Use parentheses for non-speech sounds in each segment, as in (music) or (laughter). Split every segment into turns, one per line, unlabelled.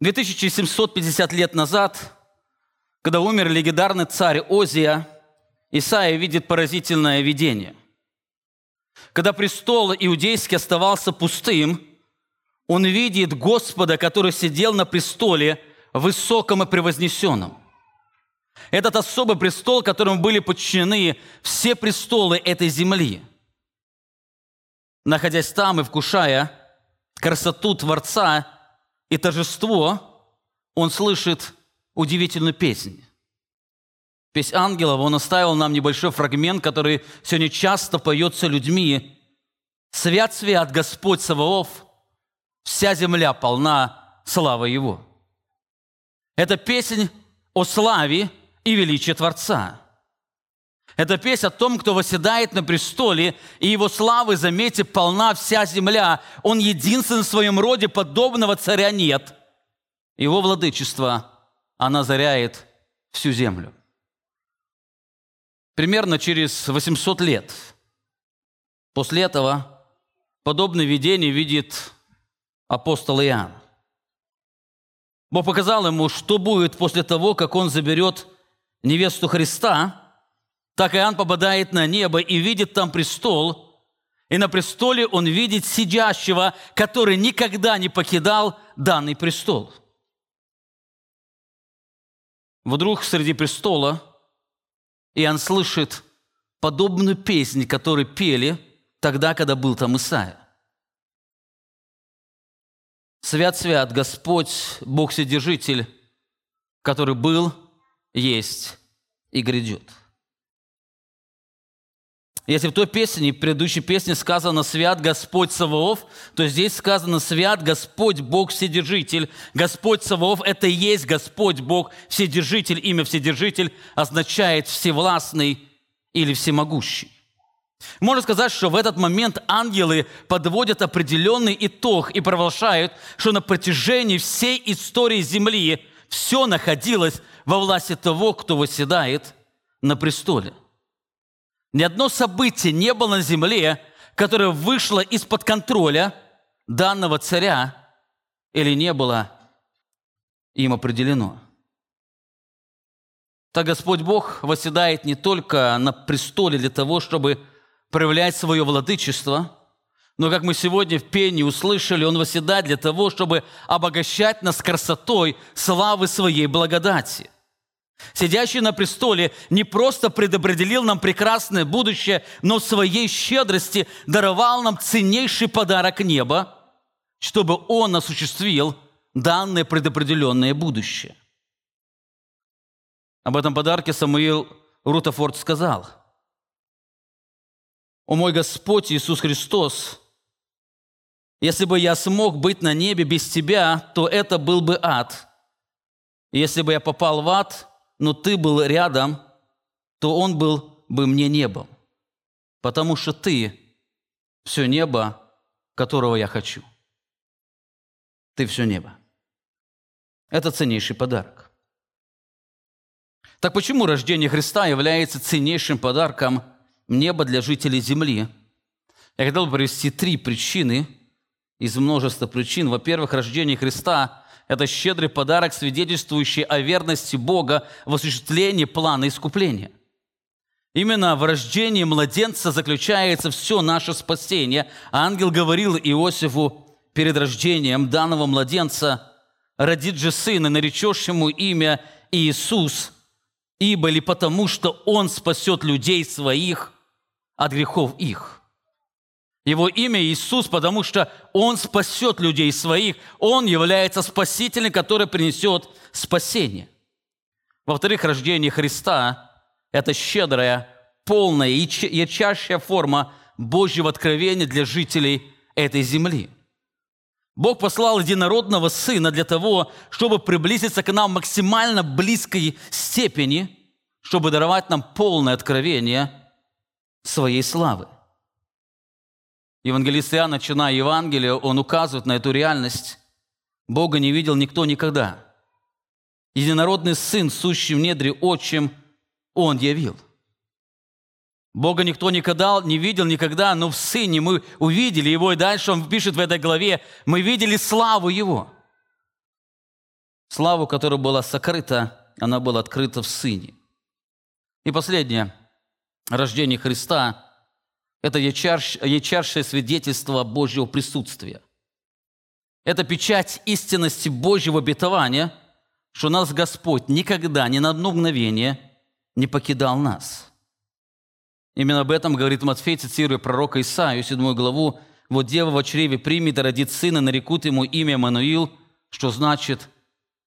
2750 лет назад, когда умер легендарный царь Озия, Исаия видит поразительное видение. Когда престол иудейский оставался пустым, он видит Господа, который сидел на престоле, высоком и превознесенном. Этот особый престол, которому были подчинены все престолы этой земли. Находясь там и вкушая красоту Творца и торжество, он слышит удивительную песнь. Песнь ангелов, он оставил нам небольшой фрагмент, который сегодня часто поется людьми. «Свят, свят Господь Саваоф, вся земля полна славы Его». Это песнь о славе и величии Творца. Это песнь о том, кто восседает на престоле, и его славы, заметьте, полна вся земля. Он единственный в своем роде, подобного царя нет. Его владычество, она заряет всю землю. Примерно через 800 лет после этого подобное видение видит апостол Иоанн. Бог показал ему, что будет после того, как он заберет невесту Христа, так Иоанн попадает на небо и видит там престол, и на престоле он видит сидящего, который никогда не покидал данный престол. Вдруг среди престола Иоанн слышит подобную песнь, которую пели тогда, когда был там Исаия. Свят-свят Господь, Бог Вседержитель, который был, есть и грядет. Если в той песне, в предыдущей песне сказано «Свят Господь Саваоф», то здесь сказано «Свят Господь Бог Вседержитель». Господь Саваоф – это и есть Господь Бог Вседержитель. Имя Вседержитель означает «всевластный» или «всемогущий». Можно сказать, что в этот момент ангелы подводят определенный итог и провозглашают, что на протяжении всей истории Земли все находилось во власти того, кто восседает на престоле. Ни одно событие не было на земле, которое вышло из-под контроля данного царя или не было им определено. Так Господь Бог восседает не только на престоле для того, чтобы проявлять свое владычество, но, как мы сегодня в пении услышали, Он восседает для того, чтобы обогащать нас красотой славы Своей благодати – Сидящий на престоле не просто предопределил нам прекрасное будущее, но в своей щедрости даровал нам ценнейший подарок неба, чтобы Он осуществил данное предопределенное будущее. Об этом подарке Самуил Рутафорд сказал, «О мой Господь Иисус Христос, если бы я смог быть на небе без Тебя, то это был бы ад. Если бы я попал в ад – но ты был рядом, то он был бы мне небом, потому что ты все небо, которого я хочу. Ты все небо. Это ценнейший подарок. Так почему рождение Христа является ценнейшим подарком неба для жителей Земли? Я хотел бы привести три причины из множества причин. Во-первых, рождение Христа это щедрый подарок, свидетельствующий о верности Бога в осуществлении плана искупления. Именно в рождении младенца заключается все наше спасение. Ангел говорил Иосифу перед рождением данного младенца, «Родит же сына, наречешь ему имя Иисус, ибо ли потому, что он спасет людей своих от грехов их». Его имя Иисус, потому что Он спасет людей своих. Он является спасителем, который принесет спасение. Во-вторых, рождение Христа – это щедрая, полная и ярчайшая форма Божьего откровения для жителей этой земли. Бог послал единородного Сына для того, чтобы приблизиться к нам максимально близкой степени, чтобы даровать нам полное откровение своей славы – Евангелист Иоанн, начиная Евангелие, он указывает на эту реальность. Бога не видел никто никогда. Единородный Сын, сущий в недре отчим, Он явил. Бога никто никогда не видел никогда, но в Сыне мы увидели Его, и дальше Он пишет в этой главе, мы видели славу Его. Славу, которая была сокрыта, она была открыта в Сыне. И последнее. Рождение Христа – это ячаршее свидетельство Божьего присутствия. Это печать истинности Божьего обетования, что нас Господь никогда, ни на одно мгновение не покидал нас. Именно об этом говорит Матфей, цитируя пророка Исаию, 7 главу, «Вот дева в чреве примет и родит сына, нарекут ему имя Мануил, что значит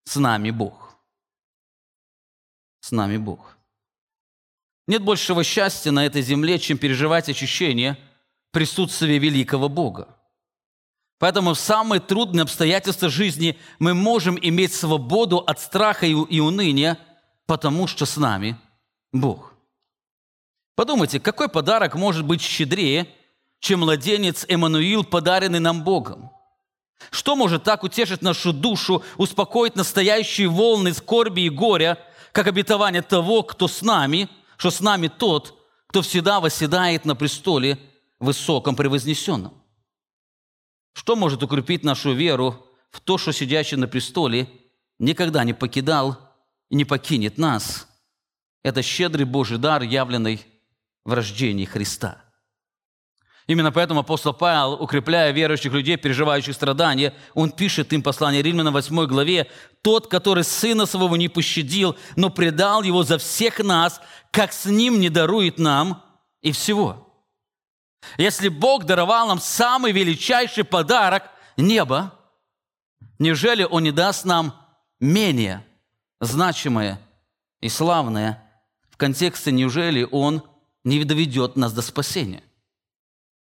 «с нами Бог». С нами Бог. Нет большего счастья на этой земле, чем переживать ощущение присутствия великого Бога. Поэтому в самые трудные обстоятельства жизни мы можем иметь свободу от страха и уныния, потому что с нами Бог. Подумайте, какой подарок может быть щедрее, чем младенец Эммануил, подаренный нам Богом? Что может так утешить нашу душу, успокоить настоящие волны скорби и горя, как обетование того, кто с нами – что с нами тот, кто всегда восседает на престоле высоком превознесенном. Что может укрепить нашу веру в то, что сидящий на престоле никогда не покидал и не покинет нас? Это щедрый Божий дар, явленный в рождении Христа. Именно поэтому апостол Павел, укрепляя верующих людей, переживающих страдания, он пишет им послание Римлянам 8 главе, «Тот, который сына своего не пощадил, но предал его за всех нас, как с ним не дарует нам и всего». Если Бог даровал нам самый величайший подарок – небо, неужели Он не даст нам менее значимое и славное в контексте «неужели Он не доведет нас до спасения?»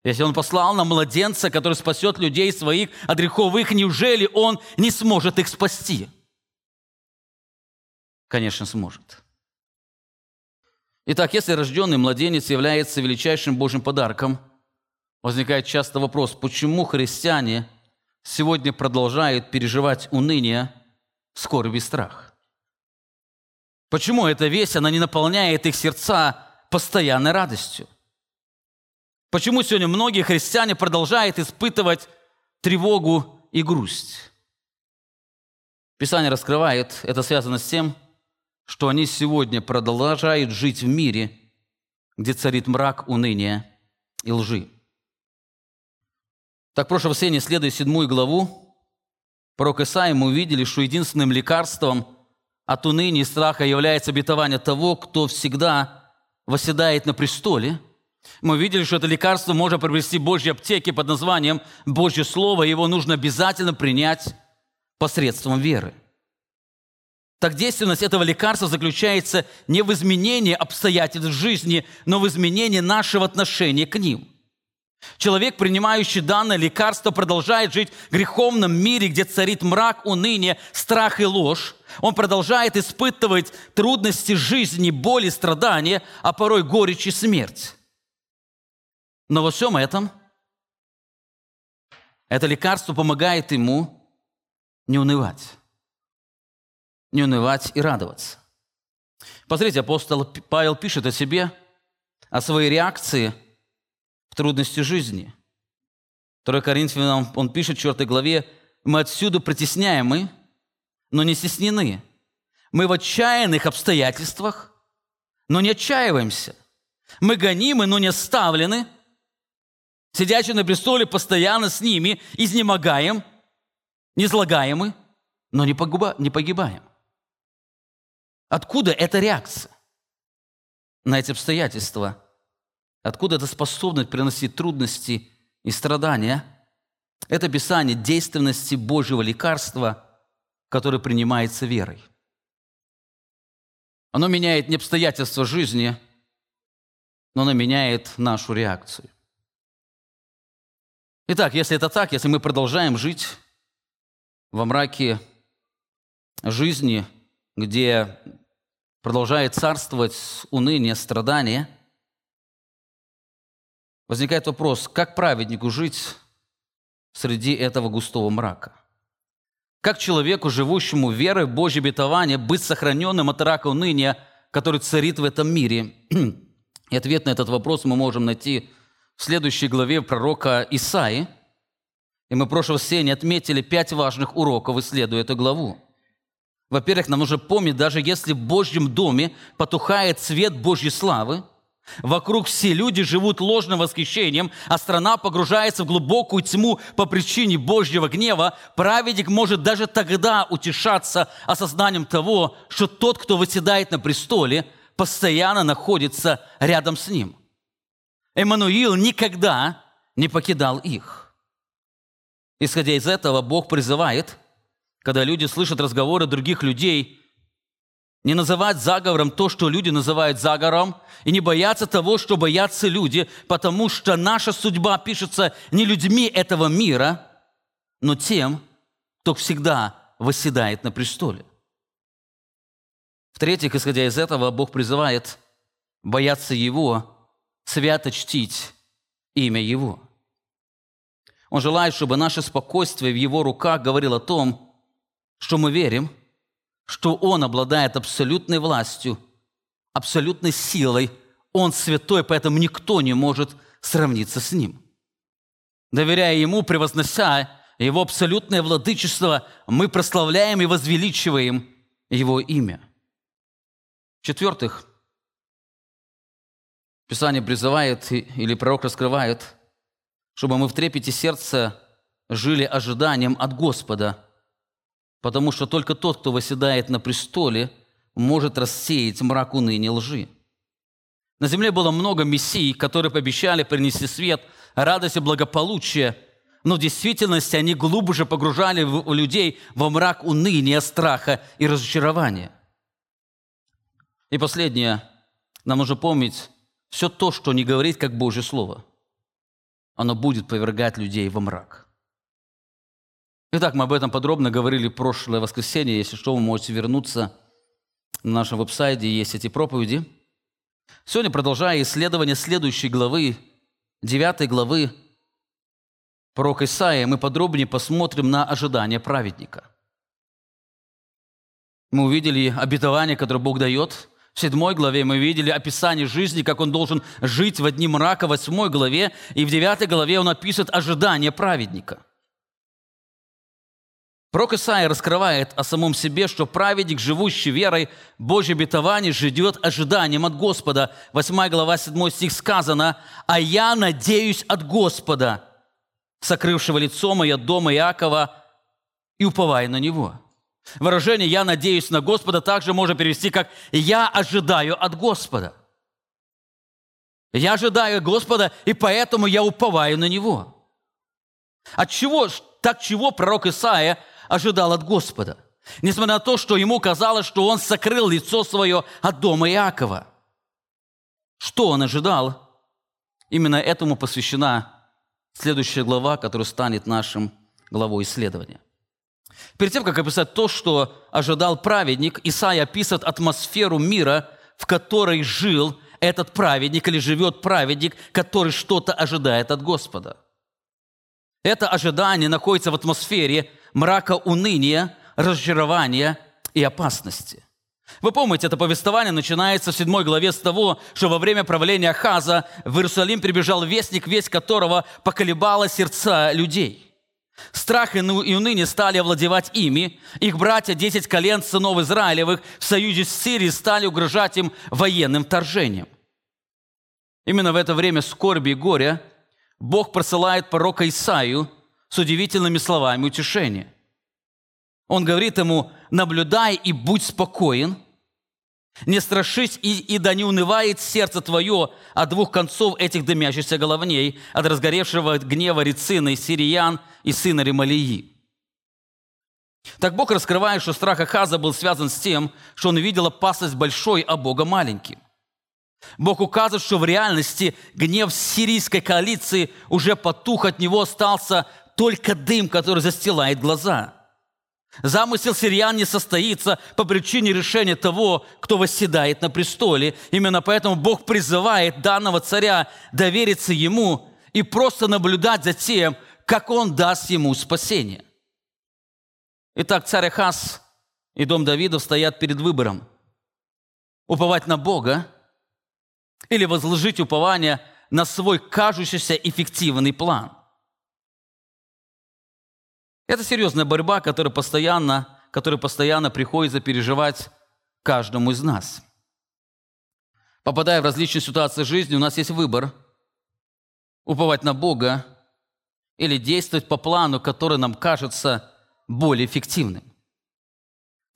Если Он послал нам младенца, который спасет людей своих от греховых, неужели Он не сможет их спасти? Конечно, сможет. Итак, если рожденный младенец является величайшим Божьим подарком, возникает часто вопрос, почему христиане сегодня продолжают переживать уныние, скорбь и страх? Почему эта весть, она не наполняет их сердца постоянной радостью? Почему сегодня многие христиане продолжают испытывать тревогу и грусть? Писание раскрывает, это связано с тем, что они сегодня продолжают жить в мире, где царит мрак, уныние и лжи. Так, в прошлом воскресенье, следуя седьмую главу, пророк Исаия, мы увидели, что единственным лекарством от уныния и страха является обетование того, кто всегда восседает на престоле – мы видели, что это лекарство можно приобрести в Божьей аптеке под названием Божье Слово, его нужно обязательно принять посредством веры. Так действенность этого лекарства заключается не в изменении обстоятельств жизни, но в изменении нашего отношения к ним. Человек, принимающий данное лекарство, продолжает жить в греховном мире, где царит мрак, уныние, страх и ложь. Он продолжает испытывать трудности жизни, боли, страдания, а порой горечь и смерть. Но во всем этом это лекарство помогает ему не унывать. Не унывать и радоваться. Посмотрите, апостол Павел пишет о себе, о своей реакции в трудности жизни. 2 Коринфянам он пишет в 4 главе, «Мы отсюда притесняемы, но не стеснены. Мы в отчаянных обстоятельствах, но не отчаиваемся. Мы гонимы, но не оставлены, сидящий на престоле, постоянно с ними, изнемогаем, не злагаемы, но не, погуба, не погибаем. Откуда эта реакция на эти обстоятельства? Откуда эта способность приносить трудности и страдания? Это описание действенности Божьего лекарства, которое принимается верой. Оно меняет не обстоятельства жизни, но оно меняет нашу реакцию. Итак, если это так, если мы продолжаем жить во мраке жизни, где продолжает царствовать уныние, страдание, возникает вопрос, как праведнику жить среди этого густого мрака? Как человеку, живущему верой в Божье обетование, быть сохраненным от рака уныния, который царит в этом мире? (clears throat) И ответ на этот вопрос мы можем найти в следующей главе пророка Исаи. И мы в прошлом воскресенье отметили пять важных уроков, исследуя эту главу. Во-первых, нам нужно помнить, даже если в Божьем доме потухает свет Божьей славы, вокруг все люди живут ложным восхищением, а страна погружается в глубокую тьму по причине Божьего гнева, праведник может даже тогда утешаться осознанием того, что тот, кто выседает на престоле, постоянно находится рядом с ним. Эммануил никогда не покидал их. Исходя из этого, Бог призывает – когда люди слышат разговоры других людей, не называть заговором то, что люди называют заговором, и не бояться того, что боятся люди, потому что наша судьба пишется не людьми этого мира, но тем, кто всегда восседает на престоле. В-третьих, исходя из этого, Бог призывает бояться Его, свято чтить имя Его. Он желает, чтобы наше спокойствие в Его руках говорило о том, что мы верим, что Он обладает абсолютной властью, абсолютной силой. Он святой, поэтому никто не может сравниться с Ним. Доверяя Ему, превознося Его абсолютное владычество, мы прославляем и возвеличиваем Его имя. В-четвертых, Писание призывает, или пророк раскрывает, чтобы мы в трепете сердца жили ожиданием от Господа – потому что только тот, кто восседает на престоле, может рассеять мрак уныния лжи. На земле было много мессий, которые пообещали принести свет, радость и благополучие, но в действительности они глубже погружали людей во мрак уныния, страха и разочарования. И последнее, нам нужно помнить, все то, что не говорит как Божье Слово, оно будет повергать людей во мрак – Итак, мы об этом подробно говорили в прошлое воскресенье. Если что, вы можете вернуться на нашем веб-сайте, есть эти проповеди. Сегодня, продолжая исследование следующей главы, 9 главы пророка Исаия, мы подробнее посмотрим на ожидание праведника. Мы увидели обетование, которое Бог дает. В седьмой главе мы видели описание жизни, как он должен жить в одни мрака, в восьмой главе. И в девятой главе он описывает ожидание праведника – Пророк Исаия раскрывает о самом себе, что праведник, живущий верой, Божье обетование, ждет ожиданием от Господа. 8 глава, 7 стих сказано, «А я надеюсь от Господа, сокрывшего лицо мое дома Иакова, и уповаю на Него». Выражение «я надеюсь на Господа» также можно перевести как «я ожидаю от Господа». Я ожидаю Господа, и поэтому я уповаю на Него. От чего, так чего пророк Исаия ожидал от Господа. Несмотря на то, что ему казалось, что он сокрыл лицо свое от дома Иакова. Что он ожидал? Именно этому посвящена следующая глава, которая станет нашим главой исследования. Перед тем, как описать то, что ожидал праведник, Исаия описывает атмосферу мира, в которой жил этот праведник или живет праведник, который что-то ожидает от Господа. Это ожидание находится в атмосфере мрака уныния, разочарования и опасности. Вы помните, это повествование начинается в 7 главе с того, что во время правления Хаза в Иерусалим прибежал вестник, весть которого поколебала сердца людей. Страх и уныние стали овладевать ими. Их братья, десять колен сынов Израилевых, в союзе с Сирией стали угрожать им военным вторжением. Именно в это время скорби и горя Бог просылает пророка Исаию с удивительными словами утешения. Он говорит ему, наблюдай и будь спокоен, не страшись, и, и да не унывает сердце твое от двух концов этих дымящихся головней, от разгоревшего гнева Рицина и Сириян и сына Ремалии. Так Бог раскрывает, что страх Ахаза был связан с тем, что он видел опасность большой, а Бога маленьким. Бог указывает, что в реальности гнев сирийской коалиции уже потух, от него остался только дым, который застилает глаза. Замысел сириян не состоится по причине решения того, кто восседает на престоле. Именно поэтому Бог призывает данного царя довериться ему и просто наблюдать за тем, как он даст ему спасение. Итак, царь Ахаз и дом Давида стоят перед выбором. Уповать на Бога – или возложить упование на свой кажущийся эффективный план. Это серьезная борьба, которая постоянно который постоянно приходится переживать каждому из нас. Попадая в различные ситуации жизни, у нас есть выбор – уповать на Бога или действовать по плану, который нам кажется более эффективным.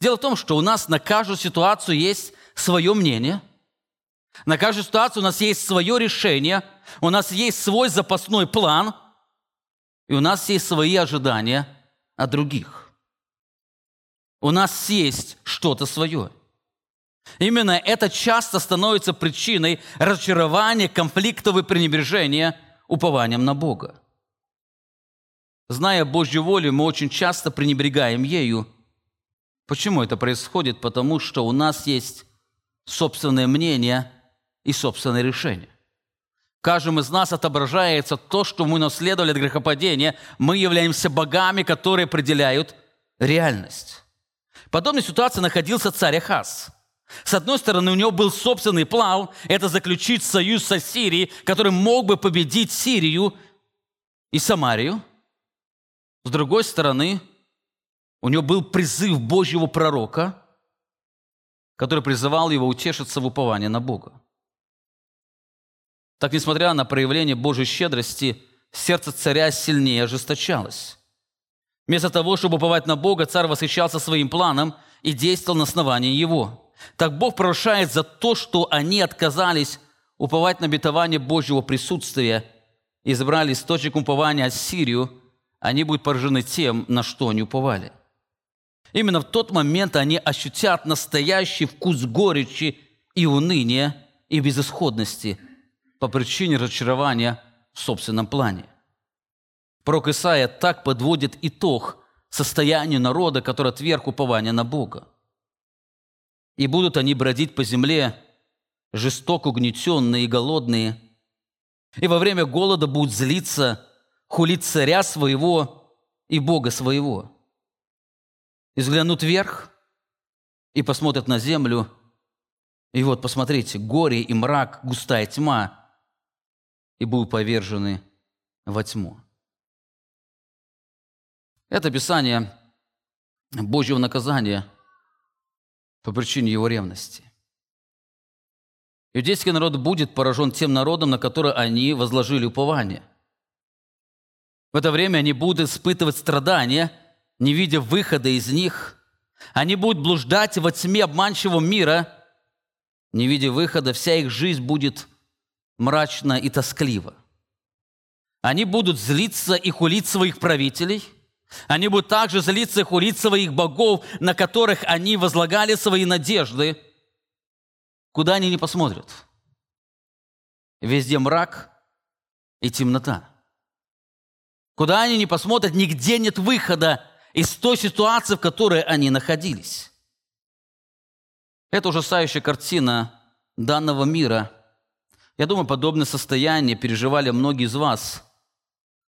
Дело в том, что у нас на каждую ситуацию есть свое мнение, на каждую ситуацию у нас есть свое решение, у нас есть свой запасной план, и у нас есть свои ожидания от других. У нас есть что-то свое. Именно это часто становится причиной разочарования, конфликтов и пренебрежения упованием на Бога. Зная Божью волю, мы очень часто пренебрегаем ею. Почему это происходит? Потому что у нас есть собственное мнение и собственное решение. Каждым из нас отображается то, что мы наследовали от грехопадения. Мы являемся богами, которые определяют реальность. В подобной ситуации находился царь Ахаз. С одной стороны, у него был собственный план – это заключить союз со Сирией, который мог бы победить Сирию и Самарию – с другой стороны, у него был призыв Божьего пророка, который призывал его утешиться в уповании на Бога. Так, несмотря на проявление Божьей щедрости, сердце царя сильнее ожесточалось. Вместо того, чтобы уповать на Бога, царь восхищался своим планом и действовал на основании его. Так Бог прорушает за то, что они отказались уповать на обетование Божьего присутствия и избрали источник упования Ассирию – они будут поражены тем, на что они уповали. Именно в тот момент они ощутят настоящий вкус горечи и уныния, и безысходности по причине разочарования в собственном плане. Пророк Исаия так подводит итог состоянию народа, который отверг упование на Бога. «И будут они бродить по земле, жестоко угнетенные и голодные, и во время голода будут злиться, хулить царя своего и Бога своего. И взглянут вверх и посмотрят на землю, и вот, посмотрите, горе и мрак, густая тьма, и будут повержены во тьму. Это описание Божьего наказания по причине его ревности. Иудейский народ будет поражен тем народом, на который они возложили упование – в это время они будут испытывать страдания, не видя выхода из них. Они будут блуждать во тьме обманчивого мира, не видя выхода, вся их жизнь будет мрачна и тосклива. Они будут злиться и хулить своих правителей. Они будут также злиться и хулить своих богов, на которых они возлагали свои надежды. Куда они не посмотрят? Везде мрак и темнота. Куда они не посмотрят, нигде нет выхода из той ситуации, в которой они находились. Это ужасающая картина данного мира. Я думаю, подобное состояние переживали многие из вас,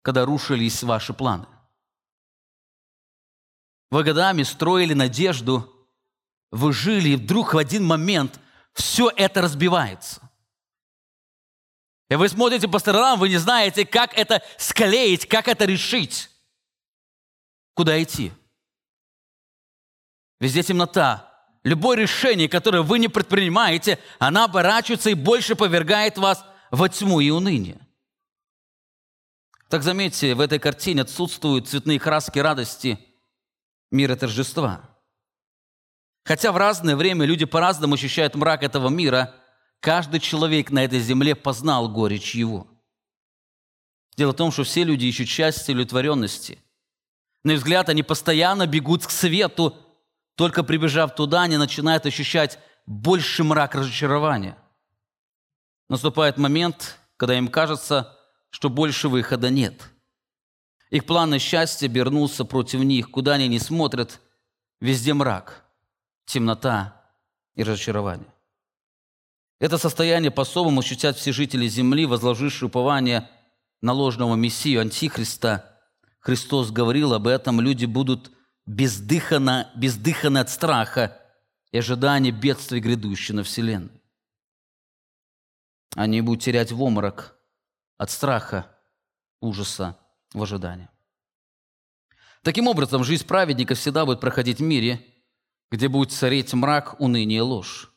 когда рушились ваши планы. Вы годами строили надежду, вы жили, и вдруг в один момент все это разбивается. И вы смотрите по сторонам, вы не знаете, как это склеить, как это решить. Куда идти? Везде темнота. Любое решение, которое вы не предпринимаете, она оборачивается и больше повергает вас во тьму и уныние. Так заметьте, в этой картине отсутствуют цветные краски радости, мира торжества. Хотя в разное время люди по-разному ощущают мрак этого мира – Каждый человек на этой земле познал горечь его. Дело в том, что все люди ищут счастья и удовлетворенности. На их взгляд, они постоянно бегут к свету, только прибежав туда, они начинают ощущать больше мрак разочарования. Наступает момент, когда им кажется, что больше выхода нет. Их планы счастья обернулся против них. Куда они не смотрят, везде мрак, темнота и разочарование. Это состояние по-особому ощутят все жители земли, возложившие упование на ложного Мессию, Антихриста. Христос говорил об этом, люди будут бездыханно, бездыханы от страха и ожидания бедствий, грядущей на Вселенной. Они будут терять в оморок от страха, ужаса в ожидании. Таким образом, жизнь праведника всегда будет проходить в мире, где будет царить мрак, уныние и ложь.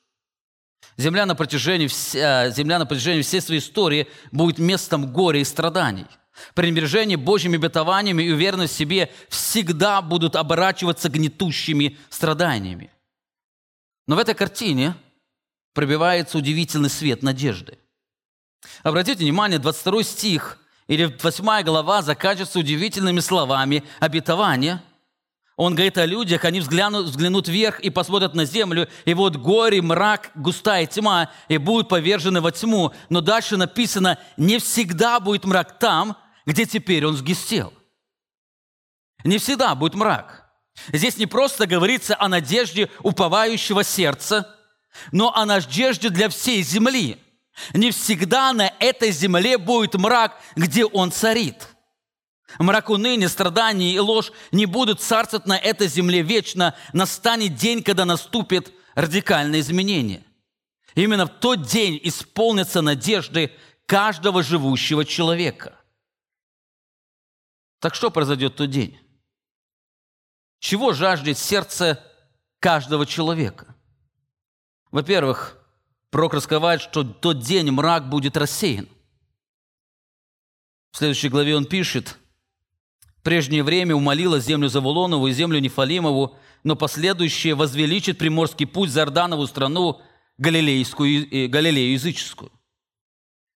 Земля на протяжении, вся, земля на протяжении всей своей истории будет местом горя и страданий. Пренебрежение Божьими обетованиями и уверенность в себе всегда будут оборачиваться гнетущими страданиями. Но в этой картине пробивается удивительный свет надежды. Обратите внимание, 22 стих или 8 глава заканчивается удивительными словами обетования – он говорит о людях, они взглянут, взглянут вверх и посмотрят на землю, и вот горе, мрак, густая тьма, и будут повержены во тьму. Но дальше написано, не всегда будет мрак там, где теперь он сгустел. Не всегда будет мрак. Здесь не просто говорится о надежде уповающего сердца, но о надежде для всей земли. Не всегда на этой земле будет мрак, где он царит – Мрак уныния, страдания и ложь не будут царствовать на этой земле вечно. Настанет день, когда наступит радикальное изменение. Именно в тот день исполнятся надежды каждого живущего человека. Так что произойдет в тот день? Чего жаждет сердце каждого человека? Во-первых, пророк раскрывает, что в тот день мрак будет рассеян. В следующей главе он пишет – прежнее время умолила землю Завулонову и землю Нефалимову, но последующее возвеличит приморский путь за Орданову страну галилейскую, э, галилею языческую.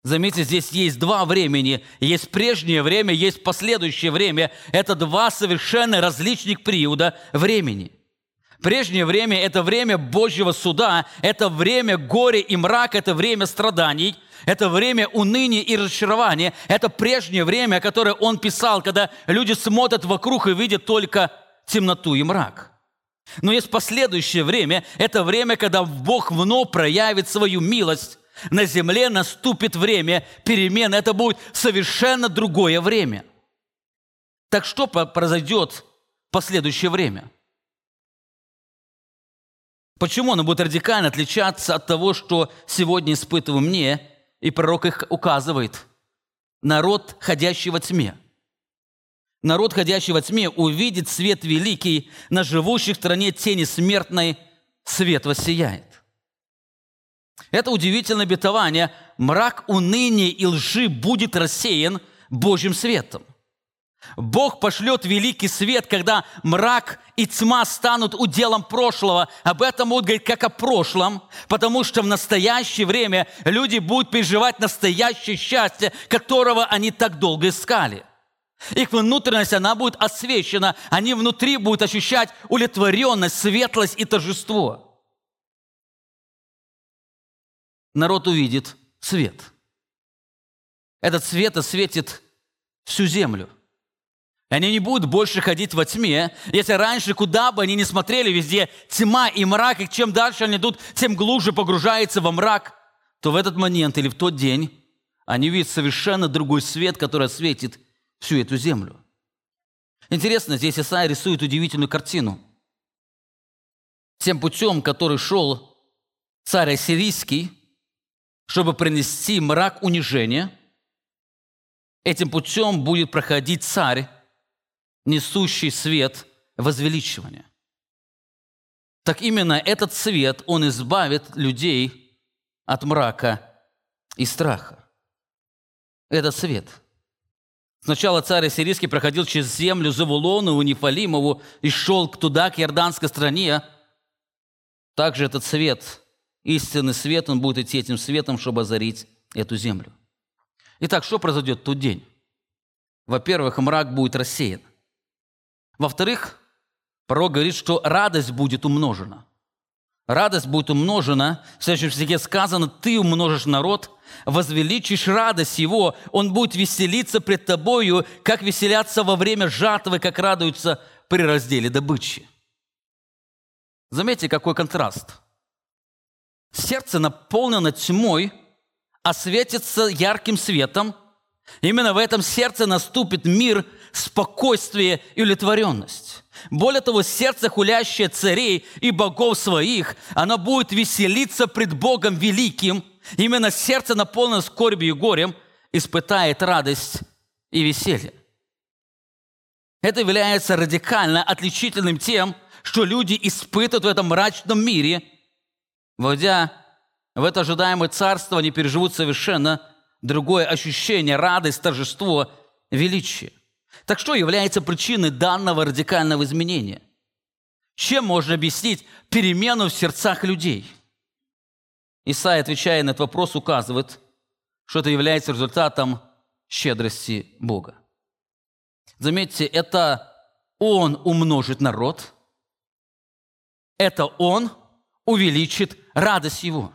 Заметьте, здесь есть два времени. Есть прежнее время, есть последующее время. Это два совершенно различных периода времени. Прежнее время – это время Божьего суда, это время горя и мрака, это время страданий, это время уныния и разочарования, это прежнее время, которое он писал, когда люди смотрят вокруг и видят только темноту и мрак. Но есть последующее время, это время, когда Бог вновь проявит свою милость, на земле наступит время перемен, это будет совершенно другое время. Так что произойдет в последующее время – Почему оно будет радикально отличаться от того, что сегодня испытываем мне, и пророк их указывает? Народ, ходящий во тьме. Народ, ходящий во тьме, увидит свет великий, на живущих в стране тени смертной свет воссияет. Это удивительное обетование. Мрак уныния и лжи будет рассеян Божьим светом. Бог пошлет великий свет, когда мрак и тьма станут уделом прошлого. Об этом будут говорить как о прошлом, потому что в настоящее время люди будут переживать настоящее счастье, которого они так долго искали. Их внутренность, она будет освещена, они внутри будут ощущать удовлетворенность, светлость и торжество. Народ увидит свет. Этот свет осветит всю землю. Они не будут больше ходить во тьме. Если раньше, куда бы они ни смотрели, везде тьма и мрак, и чем дальше они идут, тем глубже погружается во мрак, то в этот момент или в тот день они видят совершенно другой свет, который осветит всю эту землю. Интересно, здесь Исаия рисует удивительную картину. Тем путем, который шел царь Ассирийский, чтобы принести мрак унижения, этим путем будет проходить царь, несущий свет возвеличивания. Так именно этот свет, он избавит людей от мрака и страха. Этот свет. Сначала царь Ассирийский проходил через землю Завулону, Нефалимову и шел туда, к Иорданской стране. Также этот свет, истинный свет, он будет идти этим светом, чтобы озарить эту землю. Итак, что произойдет в тот день? Во-первых, мрак будет рассеян – во-вторых, пророк говорит, что радость будет умножена. Радость будет умножена. В следующем стихе сказано, ты умножишь народ, возвеличишь радость его, он будет веселиться пред тобою, как веселятся во время жатвы, как радуются при разделе добычи. Заметьте, какой контраст. Сердце наполнено тьмой, осветится ярким светом. Именно в этом сердце наступит мир, спокойствие и удовлетворенность. Более того, сердце, хулящее царей и богов своих, оно будет веселиться пред Богом великим. Именно сердце, наполненное скорбью и горем, испытает радость и веселье. Это является радикально отличительным тем, что люди испытывают в этом мрачном мире. Войдя в это ожидаемое царство, они переживут совершенно другое ощущение, радость, торжество, величие. Так что является причиной данного радикального изменения? Чем можно объяснить перемену в сердцах людей? Исаия, отвечая на этот вопрос, указывает, что это является результатом щедрости Бога. Заметьте, это Он умножит народ, это Он увеличит радость Его.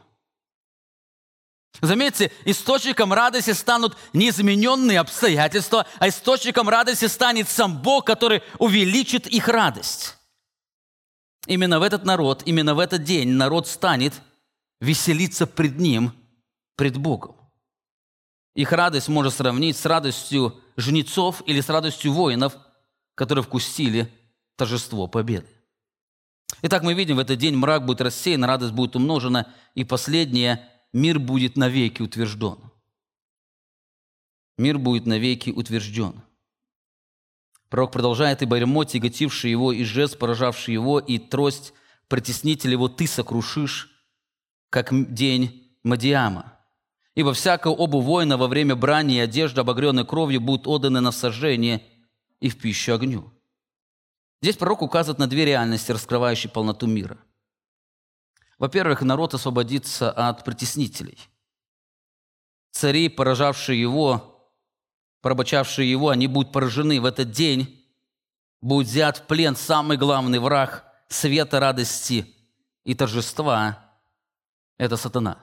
Заметьте, источником радости станут неизмененные обстоятельства, а источником радости станет сам Бог, который увеличит их радость. Именно в этот народ, именно в этот день народ станет веселиться пред Ним, пред Богом. Их радость можно сравнить с радостью жнецов или с радостью воинов, которые вкусили торжество победы. Итак, мы видим, в этот день мрак будет рассеян, радость будет умножена, и последнее – мир будет навеки утвержден. Мир будет навеки утвержден. Пророк продолжает, «Ибо ремонт, тяготивший его, и жест, поражавший его, и трость, притеснитель его, ты сокрушишь, как день Мадиама. Ибо всякая обувь воина во время брани и одежда, обогренной кровью, будут отданы на сожжение и в пищу огню». Здесь пророк указывает на две реальности, раскрывающие полноту мира. Во-первых, народ освободится от притеснителей. Цари, поражавшие его, порабочавшие его, они будут поражены в этот день, будет взят в плен самый главный враг света, радости и торжества – это сатана.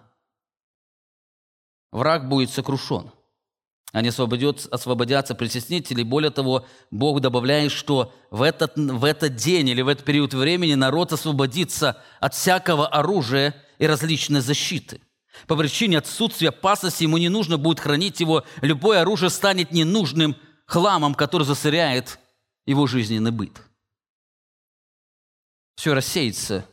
Враг будет сокрушен. Они освободят, освободятся притеснители. Более того, Бог добавляет, что в этот, в этот день или в этот период времени народ освободится от всякого оружия и различной защиты. По причине отсутствия опасности ему не нужно будет хранить его. Любое оружие станет ненужным хламом, который засоряет его жизненный быт. Все рассеется.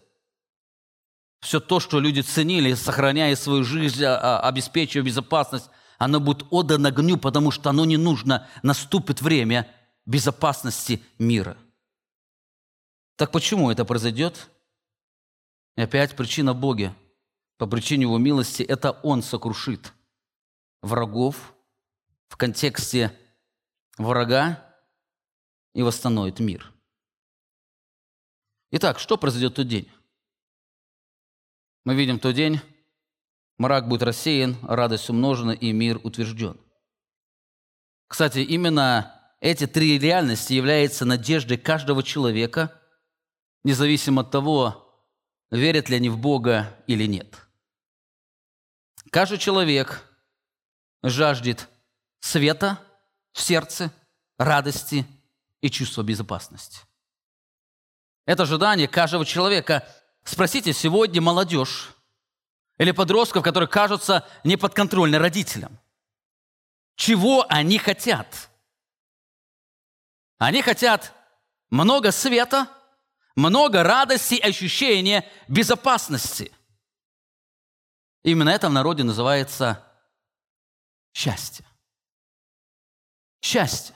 Все то, что люди ценили, сохраняя свою жизнь, а, а, обеспечивая безопасность – оно будет отдано огню, потому что оно не нужно. Наступит время безопасности мира. Так почему это произойдет? И опять причина Боге. По причине Его милости это Он сокрушит врагов в контексте врага и восстановит мир. Итак, что произойдет в тот день? Мы видим тот день, Мрак будет рассеян, радость умножена и мир утвержден. Кстати, именно эти три реальности являются надеждой каждого человека, независимо от того, верят ли они в Бога или нет. Каждый человек жаждет света в сердце, радости и чувства безопасности. Это ожидание каждого человека. Спросите сегодня молодежь, или подростков, которые кажутся неподконтрольны родителям. Чего они хотят? Они хотят много света, много радости, ощущения безопасности. Именно это в народе называется счастье. Счастье.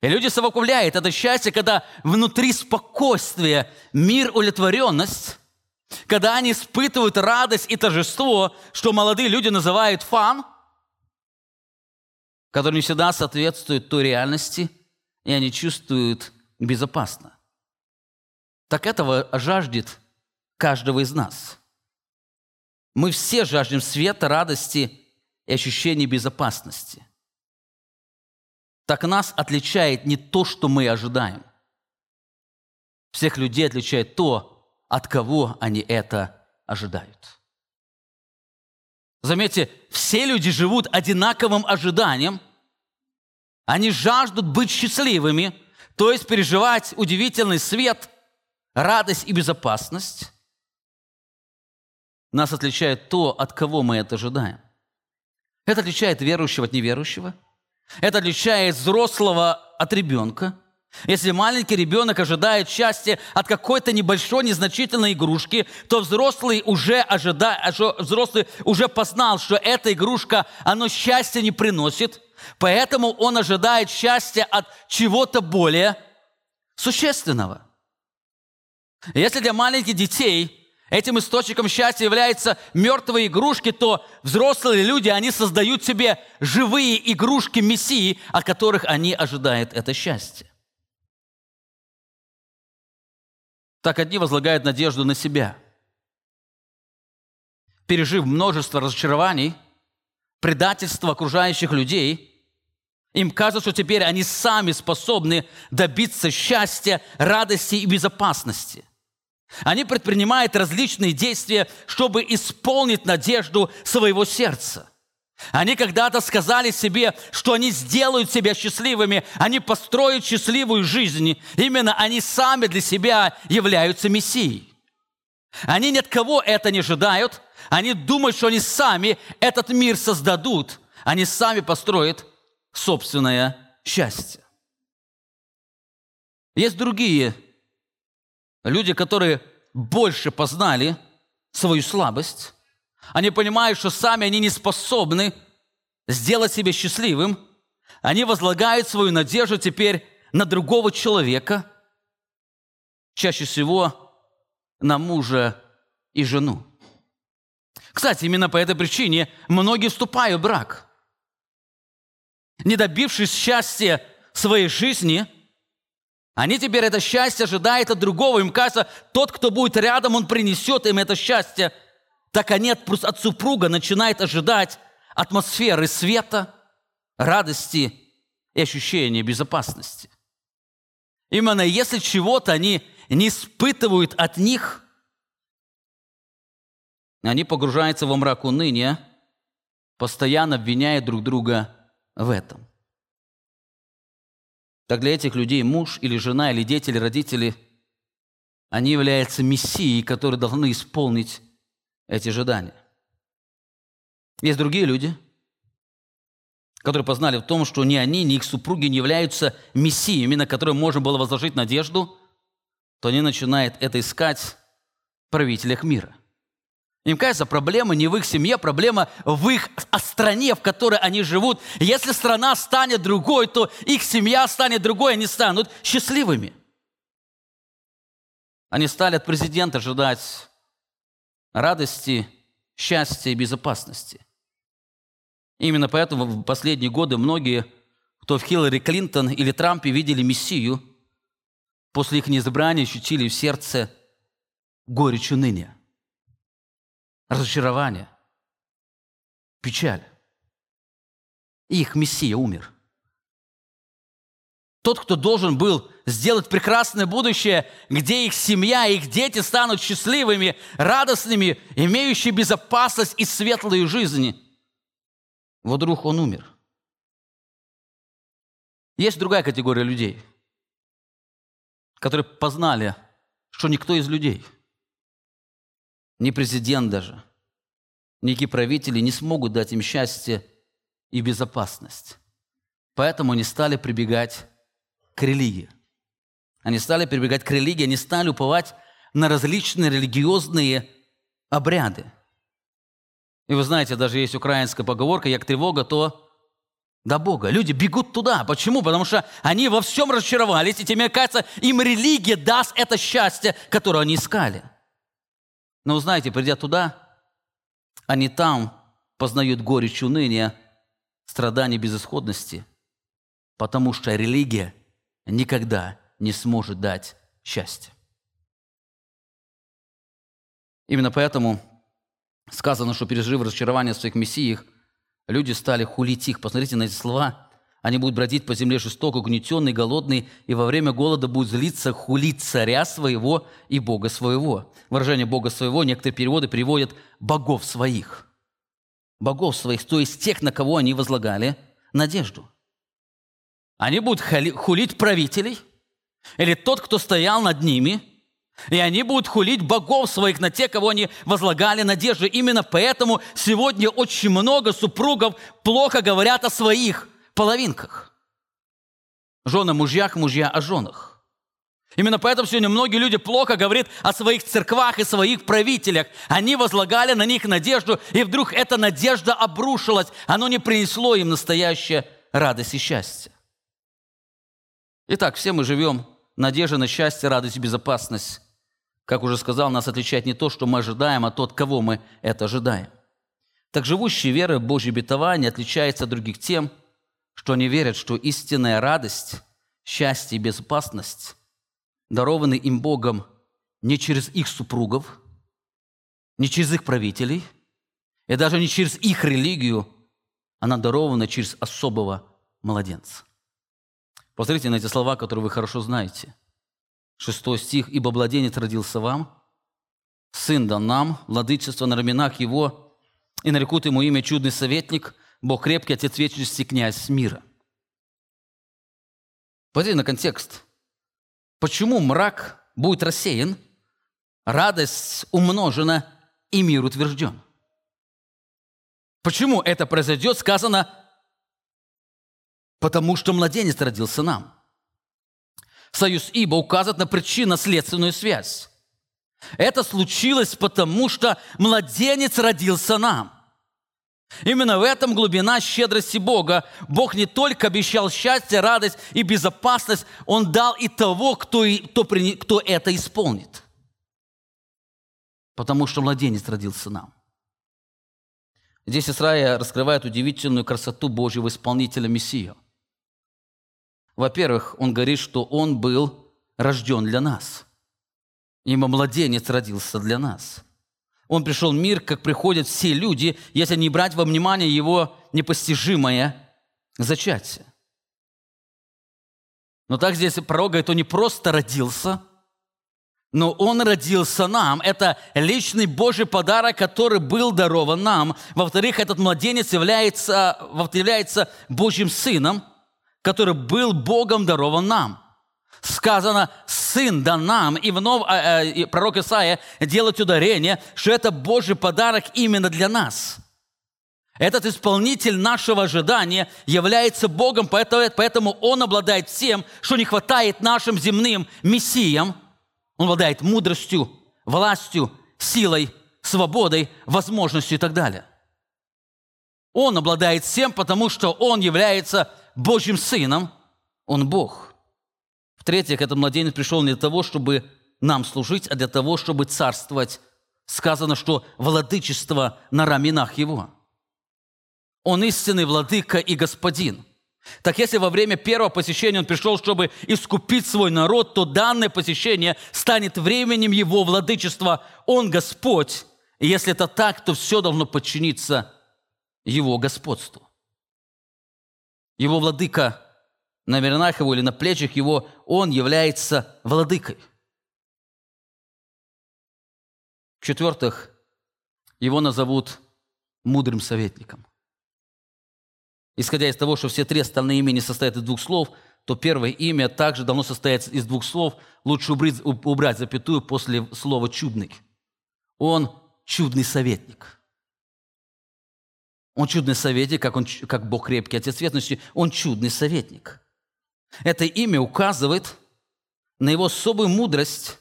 И люди совокупляют это счастье, когда внутри спокойствие, мир, удовлетворенность, когда они испытывают радость и торжество, что молодые люди называют фан, который не всегда соответствует той реальности, и они чувствуют безопасно. Так этого жаждет каждого из нас. Мы все жаждем света, радости и ощущения безопасности. Так нас отличает не то, что мы ожидаем. Всех людей отличает то, от кого они это ожидают. Заметьте, все люди живут одинаковым ожиданием. Они жаждут быть счастливыми, то есть переживать удивительный свет, радость и безопасность. Нас отличает то, от кого мы это ожидаем. Это отличает верующего от неверующего. Это отличает взрослого от ребенка. Если маленький ребенок ожидает счастья от какой-то небольшой, незначительной игрушки, то взрослый уже, ожидает, взрослый уже познал, что эта игрушка, оно счастья не приносит. Поэтому он ожидает счастья от чего-то более существенного. Если для маленьких детей этим источником счастья являются мертвые игрушки, то взрослые люди, они создают себе живые игрушки Мессии, от которых они ожидают это счастье. Так одни возлагают надежду на себя. Пережив множество разочарований, предательства окружающих людей, им кажется, что теперь они сами способны добиться счастья, радости и безопасности. Они предпринимают различные действия, чтобы исполнить надежду своего сердца. Они когда-то сказали себе, что они сделают себя счастливыми, они построят счастливую жизнь. Именно они сами для себя являются Мессией. Они ни от кого это не ожидают. Они думают, что они сами этот мир создадут. Они сами построят собственное счастье. Есть другие люди, которые больше познали свою слабость, они понимают, что сами они не способны сделать себя счастливым. Они возлагают свою надежду теперь на другого человека, чаще всего на мужа и жену. Кстати, именно по этой причине многие вступают в брак. Не добившись счастья своей жизни, они теперь это счастье ожидают от другого. Им кажется, тот, кто будет рядом, он принесет им это счастье – так они от, от супруга начинают ожидать атмосферы света, радости и ощущения безопасности. Именно если чего-то они не испытывают от них, они погружаются во мрак уныния, постоянно обвиняя друг друга в этом. Так для этих людей муж или жена, или дети, или родители, они являются мессией, которые должны исполнить эти ожидания. Есть другие люди, которые познали в том, что ни они, ни их супруги не являются мессиями, на которые можно было возложить надежду, то они начинают это искать в правителях мира. Им кажется, проблема не в их семье, проблема в их стране, в которой они живут. Если страна станет другой, то их семья станет другой, они станут счастливыми. Они стали от президента ожидать радости, счастья и безопасности. Именно поэтому в последние годы многие, кто в Хиллари Клинтон или Трампе видели Мессию, после их неизбрания ощутили в сердце горечь уныния, разочарование, печаль. Их Мессия умер. Тот, кто должен был сделать прекрасное будущее, где их семья, их дети станут счастливыми, радостными, имеющими безопасность и светлую жизнь. Вот вдруг он умер. Есть другая категория людей, которые познали, что никто из людей, ни президент даже, никакие правители не смогут дать им счастье и безопасность. Поэтому они стали прибегать к религии. Они стали прибегать к религии, они стали уповать на различные религиозные обряды. И вы знаете, даже есть украинская поговорка «Як тревога, то до Бога». Люди бегут туда. Почему? Потому что они во всем разочаровались, и тебе кажется, им религия даст это счастье, которое они искали. Но вы знаете, придя туда, они там познают горечь уныния, страдания безысходности, потому что религия никогда не сможет дать счастье. Именно поэтому сказано, что пережив разочарование в своих мессиях, люди стали хулить их. Посмотрите на эти слова. Они будут бродить по земле жестоко, угнетенные, голодные, и во время голода будут злиться, хулить царя своего и Бога своего. Выражение Бога своего некоторые переводы переводят «богов своих». Богов своих, то есть тех, на кого они возлагали надежду. Они будут хулить правителей – или тот, кто стоял над ними, и они будут хулить богов своих на тех, кого они возлагали надежду. Именно поэтому сегодня очень много супругов плохо говорят о своих половинках. Жены мужьях, мужья о женах. Именно поэтому сегодня многие люди плохо говорят о своих церквах и своих правителях. Они возлагали на них надежду, и вдруг эта надежда обрушилась. Оно не принесло им настоящее радость и счастье. Итак, все мы живем надежда на счастье, радость и безопасность. Как уже сказал, нас отличает не то, что мы ожидаем, а тот, кого мы это ожидаем. Так живущие верой в Божье обетование отличаются от других тем, что они верят, что истинная радость, счастье и безопасность дарованы им Богом не через их супругов, не через их правителей, и даже не через их религию, она дарована через особого младенца. Посмотрите на эти слова, которые вы хорошо знаете. Шестой стих. «Ибо младенец родился вам, сын дан нам, владычество на раменах его, и нарекут ему имя чудный советник, Бог крепкий, Отец вечности, князь мира». Посмотрите на контекст. Почему мрак будет рассеян, радость умножена и мир утвержден? Почему это произойдет, сказано Потому что младенец родился нам. Союз Ибо указывает на причинно-следственную связь. Это случилось потому, что младенец родился нам. Именно в этом глубина щедрости Бога. Бог не только обещал счастье, радость и безопасность, Он дал и того, кто, кто, кто это исполнит. Потому что младенец родился нам. Здесь Исраия раскрывает удивительную красоту Божьего исполнителя Мессия. Во-первых, он говорит, что он был рожден для нас. Ибо младенец родился для нас. Он пришел в мир, как приходят все люди, если не брать во внимание его непостижимое зачатие. Но так здесь пророк говорит, он не просто родился, но он родился нам. Это личный Божий подарок, который был дарован нам. Во-вторых, этот младенец является, является Божьим сыном – который был Богом дарован нам. Сказано, Сын дан нам, и вновь э, э, пророк Исаия делает ударение, что это Божий подарок именно для нас. Этот исполнитель нашего ожидания является Богом, поэтому, поэтому Он обладает всем, что не хватает нашим земным мессиям. Он обладает мудростью, властью, силой, свободой, возможностью и так далее. Он обладает всем, потому что Он является Божьим Сыном, Он Бог. В-третьих, этот младенец пришел не для того, чтобы нам служить, а для того, чтобы царствовать. Сказано, что владычество на раменах Его. Он истинный владыка и господин. Так если во время первого посещения он пришел, чтобы искупить свой народ, то данное посещение станет временем его владычества. Он Господь. И если это так, то все должно подчиниться его господству его владыка на вернах его или на плечах его, он является владыкой. В-четвертых, его назовут мудрым советником. Исходя из того, что все три остальные имени состоят из двух слов, то первое имя также давно состоит из двух слов. Лучше убрать, убрать запятую после слова «чудный». Он чудный советник – он чудный советник, как, он, как Бог крепкий, Отец вечности. Он чудный советник. Это имя указывает на его особую мудрость,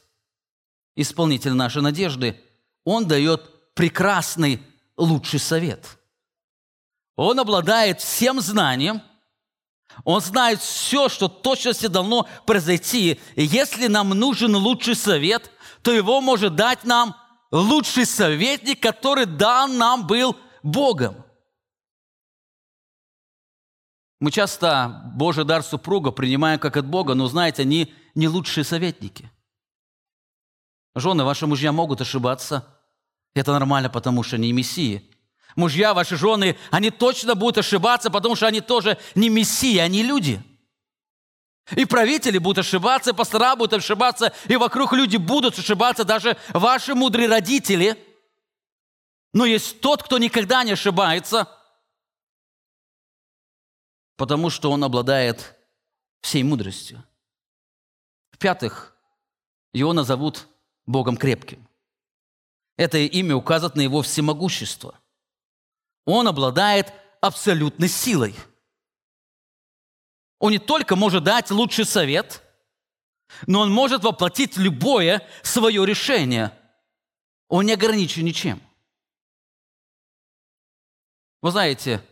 исполнитель нашей надежды. Он дает прекрасный, лучший совет. Он обладает всем знанием, он знает все, что точности должно произойти. И если нам нужен лучший совет, то его может дать нам лучший советник, который дан нам был Богом. Мы часто Божий дар супруга принимаем как от Бога, но, знаете, они не лучшие советники. Жены, ваши мужья могут ошибаться. Это нормально, потому что они мессии. Мужья, ваши жены, они точно будут ошибаться, потому что они тоже не мессии, они люди. И правители будут ошибаться, и пастора будут ошибаться, и вокруг люди будут ошибаться, даже ваши мудрые родители. Но есть тот, кто никогда не ошибается – потому что он обладает всей мудростью. В-пятых, его назовут Богом крепким. Это имя указывает на его всемогущество. Он обладает абсолютной силой. Он не только может дать лучший совет, но он может воплотить любое свое решение. Он не ограничен ничем. Вы знаете,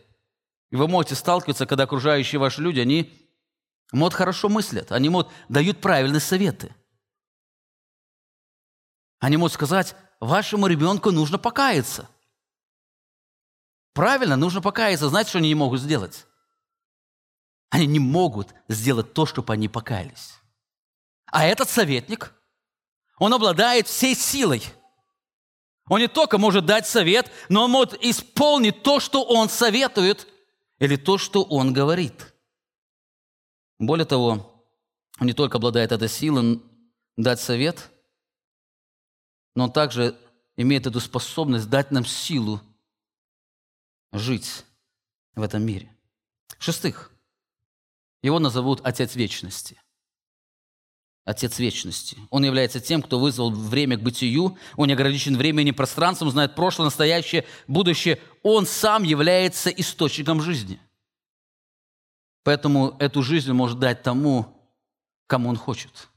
И вы можете сталкиваться, когда окружающие ваши люди, они могут хорошо мыслят, они могут дают правильные советы. Они могут сказать, вашему ребенку нужно покаяться. Правильно, нужно покаяться. Знаете, что они не могут сделать? Они не могут сделать то, чтобы они покаялись. А этот советник, он обладает всей силой. Он не только может дать совет, но он может исполнить то, что он советует, или то, что он говорит. Более того, он не только обладает этой силой дать совет, но он также имеет эту способность дать нам силу жить в этом мире. шестых, его назовут Отец Вечности. Отец Вечности. Он является тем, кто вызвал время к бытию. Он не ограничен временем и пространством, знает прошлое, настоящее, будущее. Он сам является источником жизни. Поэтому эту жизнь может дать тому, кому он хочет.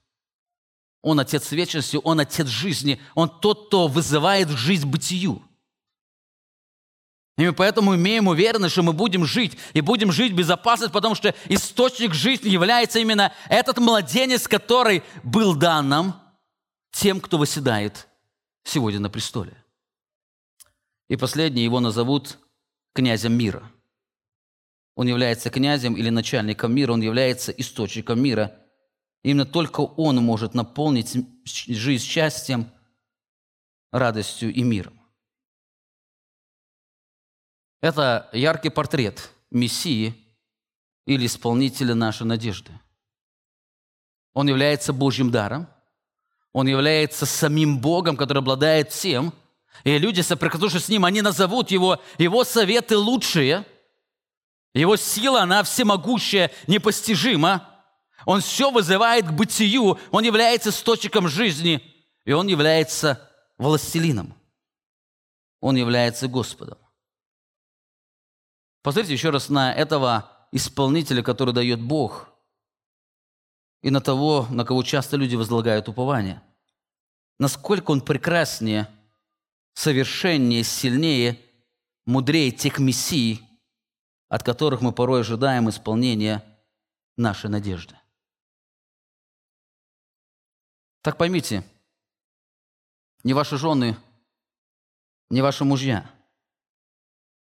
Он Отец Вечности, Он Отец жизни, Он тот, кто вызывает жизнь бытию. И мы поэтому имеем уверенность, что мы будем жить, и будем жить в безопасности, потому что источник жизни является именно этот младенец, который был дан нам тем, кто восседает сегодня на престоле. И последний, его назовут князем мира. Он является князем или начальником мира, он является источником мира. Именно только он может наполнить жизнь счастьем, радостью и миром. Это яркий портрет Мессии или исполнителя нашей надежды. Он является Божьим даром, он является самим Богом, который обладает всем, и люди, соприкоснувшись с Ним, они назовут Его, Его советы лучшие, Его сила, она всемогущая, непостижима, Он все вызывает к бытию, Он является источником жизни, и Он является властелином, Он является Господом. Посмотрите еще раз на этого исполнителя, который дает Бог, и на того, на кого часто люди возлагают упование. Насколько он прекраснее, совершеннее, сильнее, мудрее тех мессий, от которых мы порой ожидаем исполнения нашей надежды. Так поймите, не ваши жены, не ваши мужья,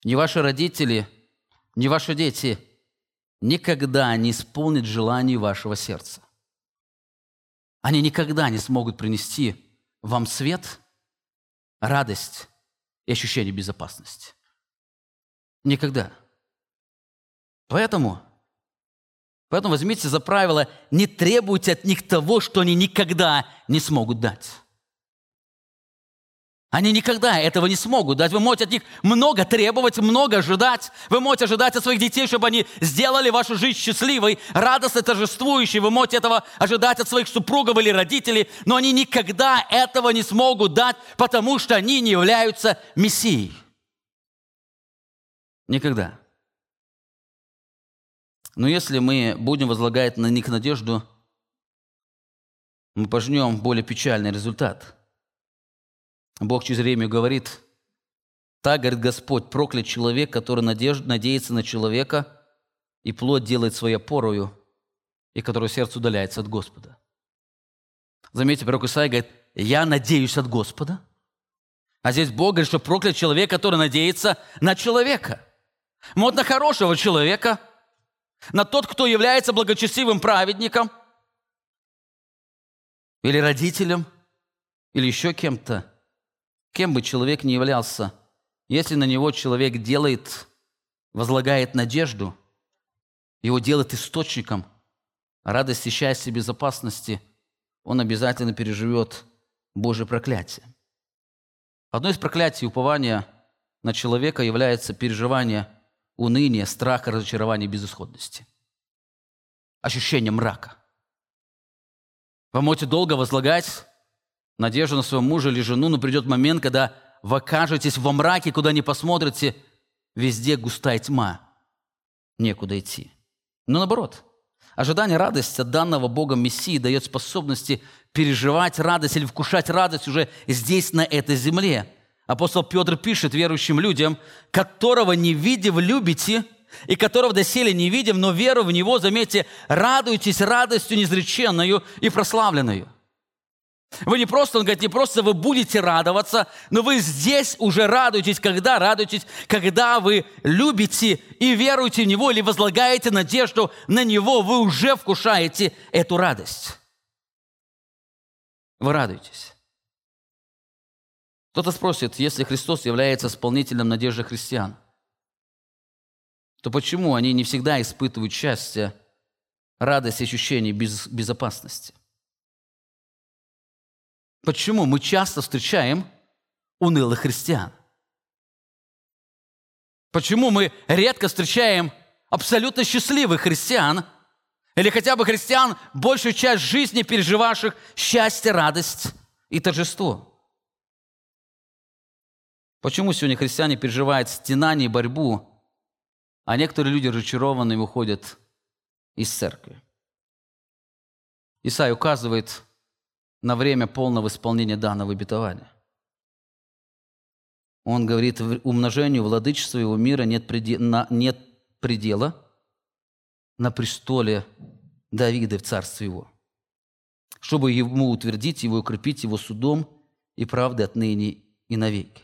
не ваши родители – ни ваши дети никогда не исполнят желаний вашего сердца. Они никогда не смогут принести вам свет, радость и ощущение безопасности. Никогда. Поэтому, поэтому возьмите за правило, не требуйте от них того, что они никогда не смогут дать. Они никогда этого не смогут дать. Вы можете от них много требовать, много ожидать. Вы можете ожидать от своих детей, чтобы они сделали вашу жизнь счастливой, радостной, торжествующей. Вы можете этого ожидать от своих супругов или родителей, но они никогда этого не смогут дать, потому что они не являются Мессией. Никогда. Но если мы будем возлагать на них надежду, мы пожнем более печальный результат – Бог через время говорит, так, говорит Господь, проклят человек, который надежд, надеется на человека, и плоть делает своей опорою, и который сердце удаляется от Господа. Заметьте, пророк Исаия говорит, я надеюсь от Господа. А здесь Бог говорит, что проклят человек, который надеется на человека. Вот на хорошего человека, на тот, кто является благочестивым праведником, или родителем, или еще кем-то – Кем бы человек ни являлся, если на него человек делает, возлагает надежду, его делает источником радости, счастья, безопасности, он обязательно переживет Божье проклятие. Одно из проклятий упования на человека является переживание уныния, страха, разочарования, безысходности. Ощущение мрака. Вы можете долго возлагать надежду на своего мужа или жену, но придет момент, когда вы окажетесь во мраке, куда не посмотрите, везде густая тьма, некуда идти. Но наоборот, ожидание радости от данного Богом Мессии дает способности переживать радость или вкушать радость уже здесь, на этой земле. Апостол Петр пишет верующим людям, которого не видев любите, и которого доселе не видим, но веру в Него, заметьте, радуйтесь радостью неизреченную и прославленную. Вы не просто, он говорит, не просто вы будете радоваться, но вы здесь уже радуетесь, когда радуетесь, когда вы любите и веруете в Него или возлагаете надежду на Него, вы уже вкушаете эту радость. Вы радуетесь. Кто-то спросит, если Христос является исполнителем надежды христиан, то почему они не всегда испытывают счастье, радость ощущение без, безопасности? Почему мы часто встречаем унылых христиан? Почему мы редко встречаем абсолютно счастливых христиан или хотя бы христиан, большую часть жизни переживавших счастье, радость и торжество? Почему сегодня христиане переживают стенание и борьбу, а некоторые люди разочарованными уходят из церкви? Исаия указывает на время полного исполнения данного обетования. Он говорит, умножению владычества его мира нет, предела, нет предела на престоле Давида в царстве его, чтобы ему утвердить его укрепить его судом и правдой отныне и навеки.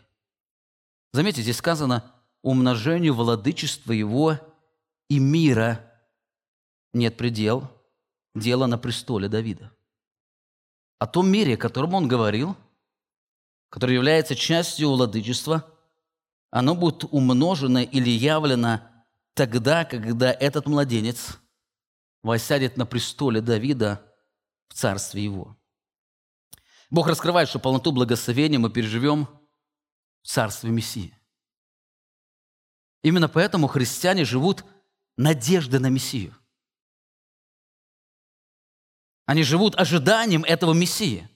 Заметьте, здесь сказано, умножению владычества его и мира нет предел, дело на престоле Давида. О том мире, о котором он говорил, который является частью владычества, оно будет умножено или явлено тогда, когда этот младенец восядет на престоле Давида в царстве его. Бог раскрывает, что полноту благословения мы переживем Царстве Мессии. Именно поэтому христиане живут надеждой на Мессию. Они живут ожиданием этого Мессии.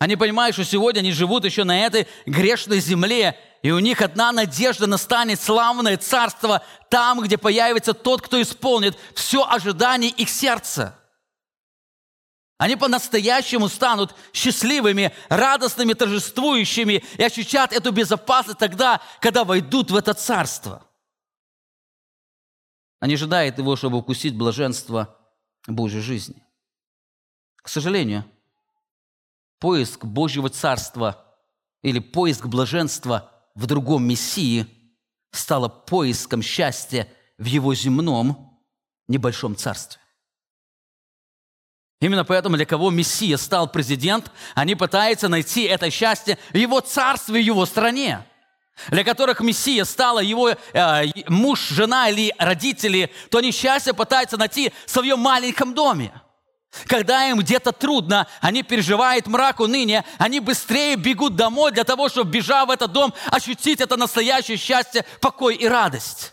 Они понимают, что сегодня они живут еще на этой грешной земле, и у них одна надежда настанет славное царство там, где появится тот, кто исполнит все ожидание их сердца – они по-настоящему станут счастливыми, радостными, торжествующими и ощутят эту безопасность тогда, когда войдут в это царство. Они ожидают его, чтобы укусить блаженство Божьей жизни. К сожалению, поиск Божьего царства или поиск блаженства в другом Мессии стало поиском счастья в его земном небольшом царстве. Именно поэтому для кого Мессия стал президент, они пытаются найти это счастье в его царстве, в его стране. Для которых Мессия стала его э, муж, жена или родители, то они счастье пытаются найти в своем маленьком доме. Когда им где-то трудно, они переживают мрак уныния, они быстрее бегут домой для того, чтобы, бежав в этот дом, ощутить это настоящее счастье, покой и радость.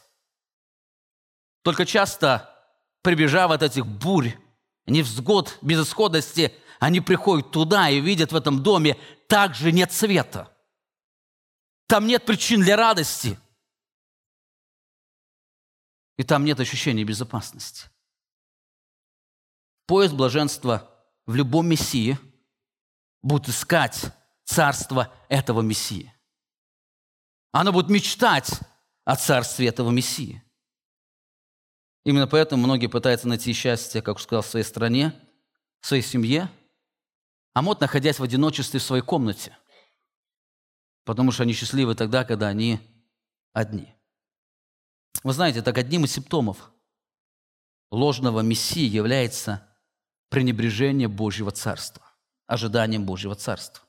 Только часто, прибежав от этих бурь, невзгод, безысходности, они приходят туда и видят в этом доме также нет света. Там нет причин для радости. И там нет ощущения безопасности. Поиск блаженства в любом Мессии будет искать царство этого Мессии. Оно будет мечтать о царстве этого Мессии. Именно поэтому многие пытаются найти счастье, как сказал, в своей стране, в своей семье, а мод, находясь в одиночестве в своей комнате, потому что они счастливы тогда, когда они одни. Вы знаете, так одним из симптомов ложного Мессии является пренебрежение Божьего Царства, ожиданием Божьего Царства.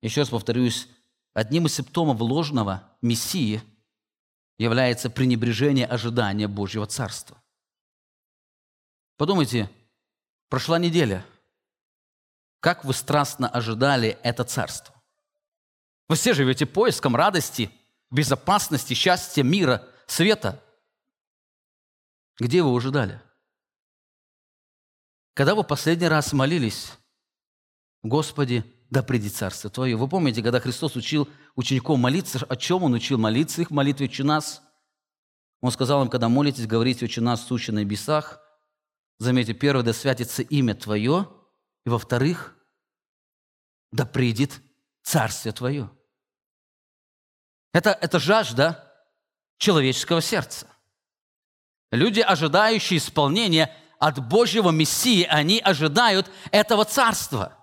Еще раз повторюсь, одним из симптомов ложного Мессии – является пренебрежение ожидания Божьего Царства. Подумайте, прошла неделя. Как вы страстно ожидали это царство? Вы все живете поиском радости, безопасности, счастья, мира, света. Где вы ожидали? Когда вы последний раз молились, Господи, да придет Царство Твое. Вы помните, когда Христос учил учеников молиться, о чем Он учил молиться их в молитве «Отче нас»? Он сказал им, когда молитесь, говорите «Отче нас, сущий на небесах». Заметьте, первое, да святится имя Твое, и во-вторых, да придет Царствие Твое. Это, это жажда человеческого сердца. Люди, ожидающие исполнения от Божьего Мессии, они ожидают этого царства.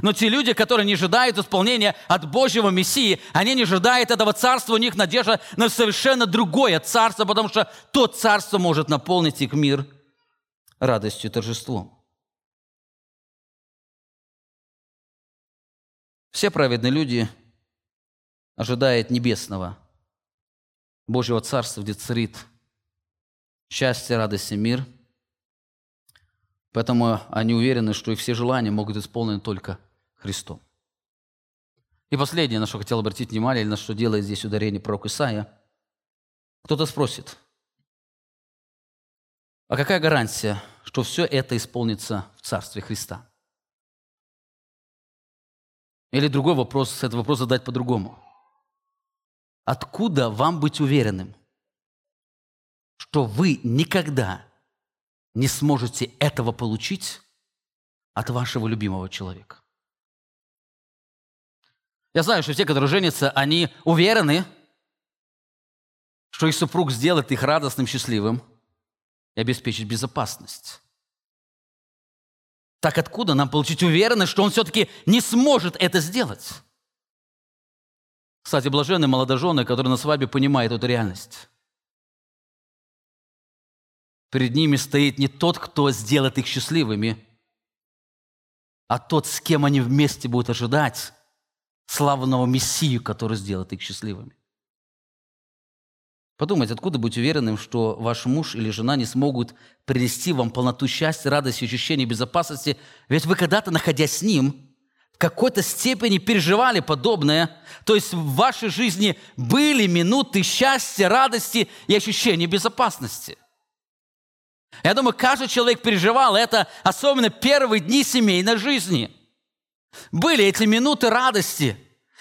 Но те люди, которые не ожидают исполнения от Божьего Мессии, они не ожидают этого царства, у них надежда на совершенно другое царство, потому что то царство может наполнить их мир радостью торжеством. Все праведные люди ожидают небесного, Божьего Царства, где царит счастье, радость и мир. Поэтому они уверены, что их все желания могут исполнены только Христом. И последнее, на что хотел обратить внимание, или на что делает здесь ударение пророк Исаия. Кто-то спросит, а какая гарантия, что все это исполнится в Царстве Христа? Или другой вопрос, этот вопрос задать по-другому. Откуда вам быть уверенным, что вы никогда не сможете этого получить от вашего любимого человека? Я знаю, что те, которые женятся, они уверены, что их супруг сделает их радостным, счастливым и обеспечит безопасность. Так откуда нам получить уверенность, что он все-таки не сможет это сделать? Кстати, блаженные молодожены, которые на свадьбе понимают эту реальность. Перед ними стоит не тот, кто сделает их счастливыми, а тот, с кем они вместе будут ожидать славного Мессию, который сделает их счастливыми. Подумайте, откуда быть уверенным, что ваш муж или жена не смогут принести вам полноту счастья, радости, ощущения безопасности, ведь вы когда-то, находясь с ним, в какой-то степени переживали подобное. То есть в вашей жизни были минуты счастья, радости и ощущения безопасности. Я думаю, каждый человек переживал это, особенно первые дни семейной жизни. Были эти минуты радости,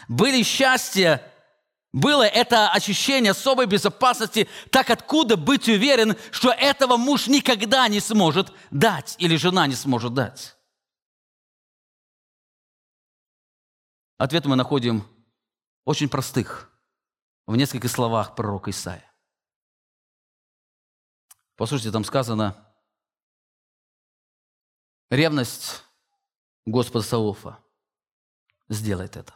были счастья, было это ощущение особой безопасности, так откуда быть уверен, что этого муж никогда не сможет дать или жена не сможет дать? Ответ мы находим очень простых, в нескольких словах пророка Исаия. Послушайте, там сказано, ревность Господа Сауфа сделает это.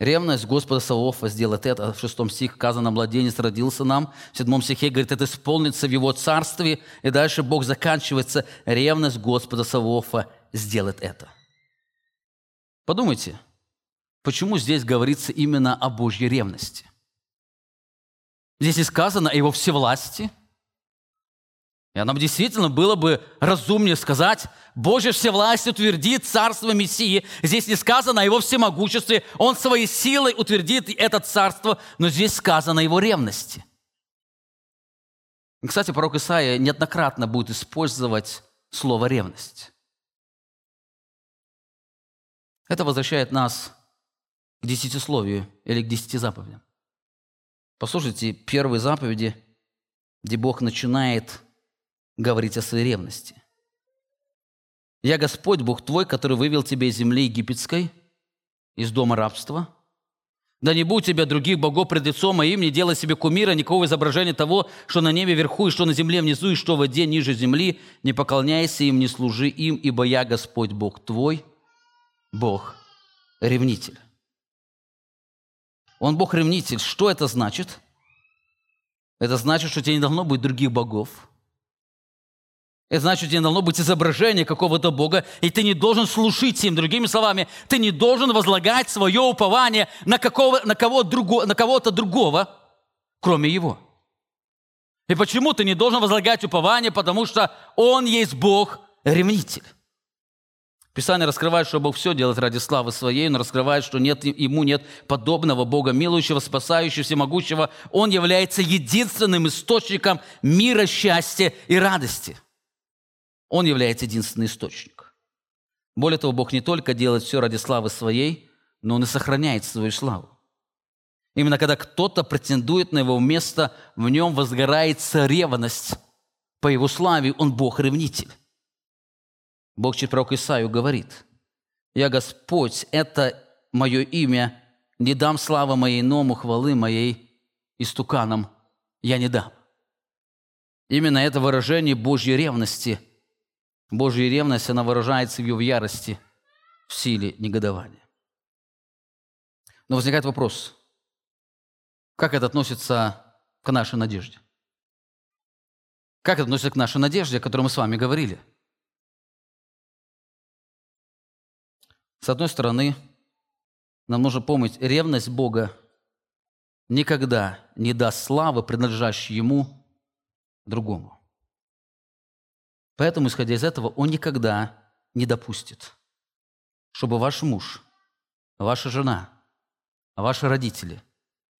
Ревность Господа Саваофа сделает это. В шестом стихе сказано, младенец родился нам. В седьмом стихе говорит, это исполнится в его царстве. И дальше Бог заканчивается, ревность Господа Саваофа сделает это. Подумайте, почему здесь говорится именно о Божьей ревности? Здесь и сказано о его всевластии – и нам действительно было бы разумнее сказать, Божья всевласть утвердит царство Мессии. Здесь не сказано о его всемогуществе, он своей силой утвердит это царство, но здесь сказано о его ревности. Кстати, пророк Исаия неоднократно будет использовать слово «ревность». Это возвращает нас к десятисловию или к десяти заповедям. Послушайте, первые заповеди, где Бог начинает говорить о своей ревности. «Я Господь, Бог твой, который вывел тебя из земли египетской, из дома рабства. Да не будь тебя других богов пред лицом моим, не делай себе кумира, никакого изображения того, что на небе вверху, и что на земле внизу, и что в воде ниже земли. Не поклоняйся им, не служи им, ибо я Господь, Бог твой, Бог ревнитель». Он Бог-ревнитель. Что это значит? Это значит, что у тебя не должно быть других богов – это значит, у тебя должно быть изображение какого-то Бога, и ты не должен слушать им. Другими словами, ты не должен возлагать свое упование на, какого, на, кого друго, на кого-то другого, кроме Его. И почему ты не должен возлагать упование? Потому что Он есть Бог-ревнитель. Писание раскрывает, что Бог все делает ради славы Своей, но раскрывает, что нет, Ему нет подобного Бога, милующего, спасающего, всемогущего. Он является единственным источником мира, счастья и радости – он является единственный источник. Более того, Бог не только делает все ради славы своей, но Он и сохраняет свою славу. Именно когда кто-то претендует на его место, в нем возгорается ревность. По его славе он Бог-ревнитель. Бог через пророк Исаию говорит, «Я Господь, это мое имя, не дам славы моей ному, хвалы моей истуканам я не дам. Именно это выражение Божьей ревности. Божья ревность, она выражается в ее ярости, в силе негодования. Но возникает вопрос, как это относится к нашей надежде? Как это относится к нашей надежде, о которой мы с вами говорили? С одной стороны, нам нужно помнить, ревность Бога никогда не даст славы, принадлежащей Ему, другому. Поэтому, исходя из этого, Он никогда не допустит, чтобы ваш муж, ваша жена, ваши родители,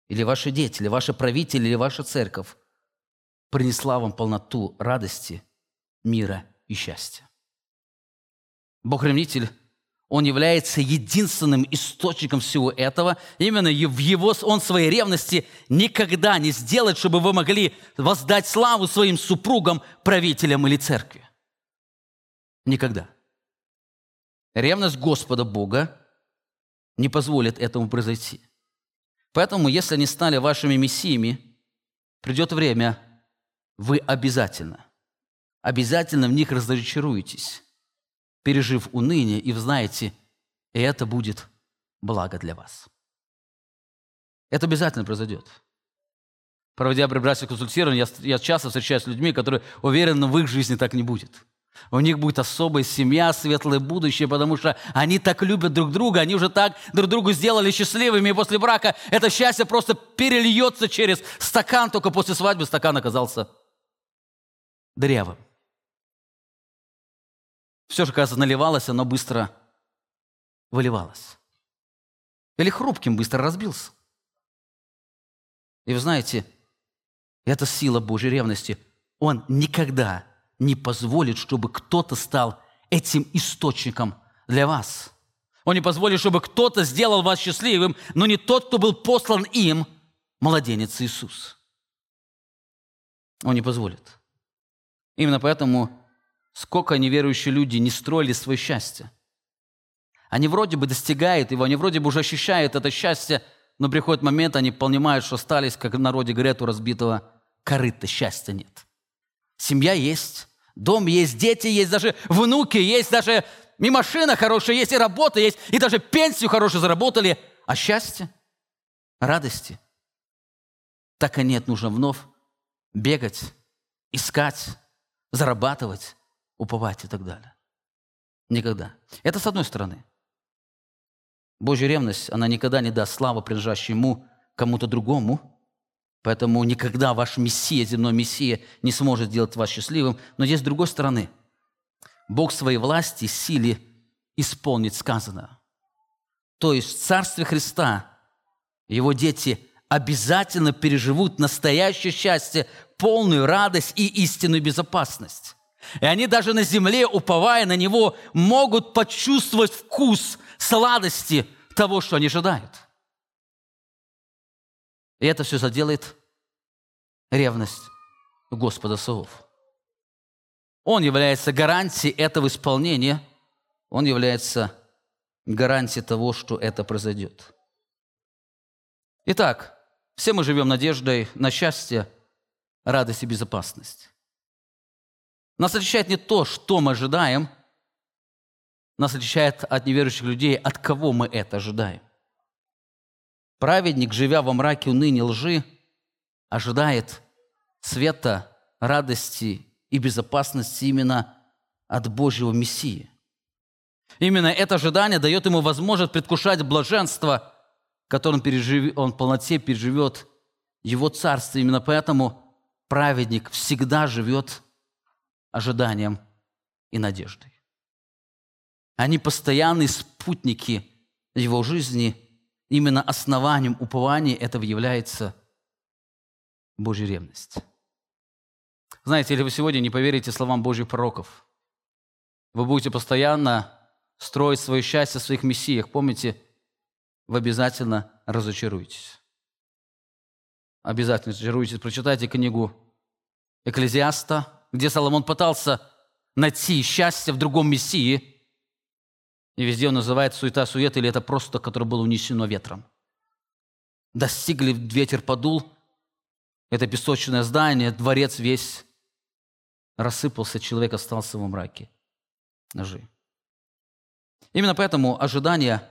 или ваши дети, или ваши правители, или ваша церковь принесла вам полноту радости, мира и счастья. Бог-ревнитель он является единственным источником всего этого. Именно в его, он своей ревности никогда не сделает, чтобы вы могли воздать славу своим супругам, правителям или церкви. Никогда. Ревность Господа Бога не позволит этому произойти. Поэтому, если они стали вашими мессиями, придет время, вы обязательно, обязательно в них разочаруетесь пережив уныние, и вы знаете, и это будет благо для вас. Это обязательно произойдет. Проводя прибрачное консультирование, я, я часто встречаюсь с людьми, которые уверены, в их жизни так не будет. У них будет особая семья, светлое будущее, потому что они так любят друг друга, они уже так друг другу сделали счастливыми, и после брака это счастье просто перельется через стакан, только после свадьбы стакан оказался дырявым. Все же, кажется, наливалось, оно быстро выливалось. Или хрупким быстро разбился. И вы знаете, это сила Божьей ревности. Он никогда не позволит, чтобы кто-то стал этим источником для вас. Он не позволит, чтобы кто-то сделал вас счастливым, но не тот, кто был послан им, младенец Иисус. Он не позволит. Именно поэтому Сколько неверующие люди не строили свое счастье. Они вроде бы достигают его, они вроде бы уже ощущают это счастье, но приходит момент, они понимают, что остались, как в народе говорят, у разбитого корыта, счастья нет. Семья есть, дом есть, дети есть, даже внуки есть, даже и машина хорошая есть, и работа есть, и даже пенсию хорошую заработали. А счастье, радости, так и нет, нужно вновь бегать, искать, зарабатывать, уповать и так далее. Никогда. Это с одной стороны. Божья ревность, она никогда не даст славы, принадлежащей ему кому-то другому. Поэтому никогда ваш Мессия, земной Мессия, не сможет сделать вас счастливым. Но есть с другой стороны. Бог своей власти, силе исполнит сказанное. То есть в Царстве Христа его дети обязательно переживут настоящее счастье, полную радость и истинную безопасность. И они даже на земле, уповая на Него, могут почувствовать вкус сладости того, что они ожидают. И это все заделает ревность Господа Савов. Он является гарантией этого исполнения, он является гарантией того, что это произойдет. Итак, все мы живем надеждой на счастье, радость и безопасность. Нас отличает не то, что мы ожидаем, нас отличает от неверующих людей, от кого мы это ожидаем. Праведник, живя во мраке уныния лжи, ожидает света, радости и безопасности именно от Божьего Мессии. Именно это ожидание дает ему возможность предвкушать блаженство, которым пережив... он в полноте переживет его царство. Именно поэтому праведник всегда живет ожиданием и надеждой. Они постоянные спутники его жизни. Именно основанием упования этого является Божья ревность. Знаете, если вы сегодня не поверите словам Божьих пророков, вы будете постоянно строить свое счастье в своих мессиях. Помните, вы обязательно разочаруетесь. Обязательно разочаруетесь. Прочитайте книгу Экклезиаста, где Соломон пытался найти счастье в другом Мессии, и везде он называет суета, сует, или это просто, которое было унесено ветром. достигли, ветер подул, это песочное здание, дворец весь рассыпался, человек остался во мраке ножи. Именно поэтому ожидание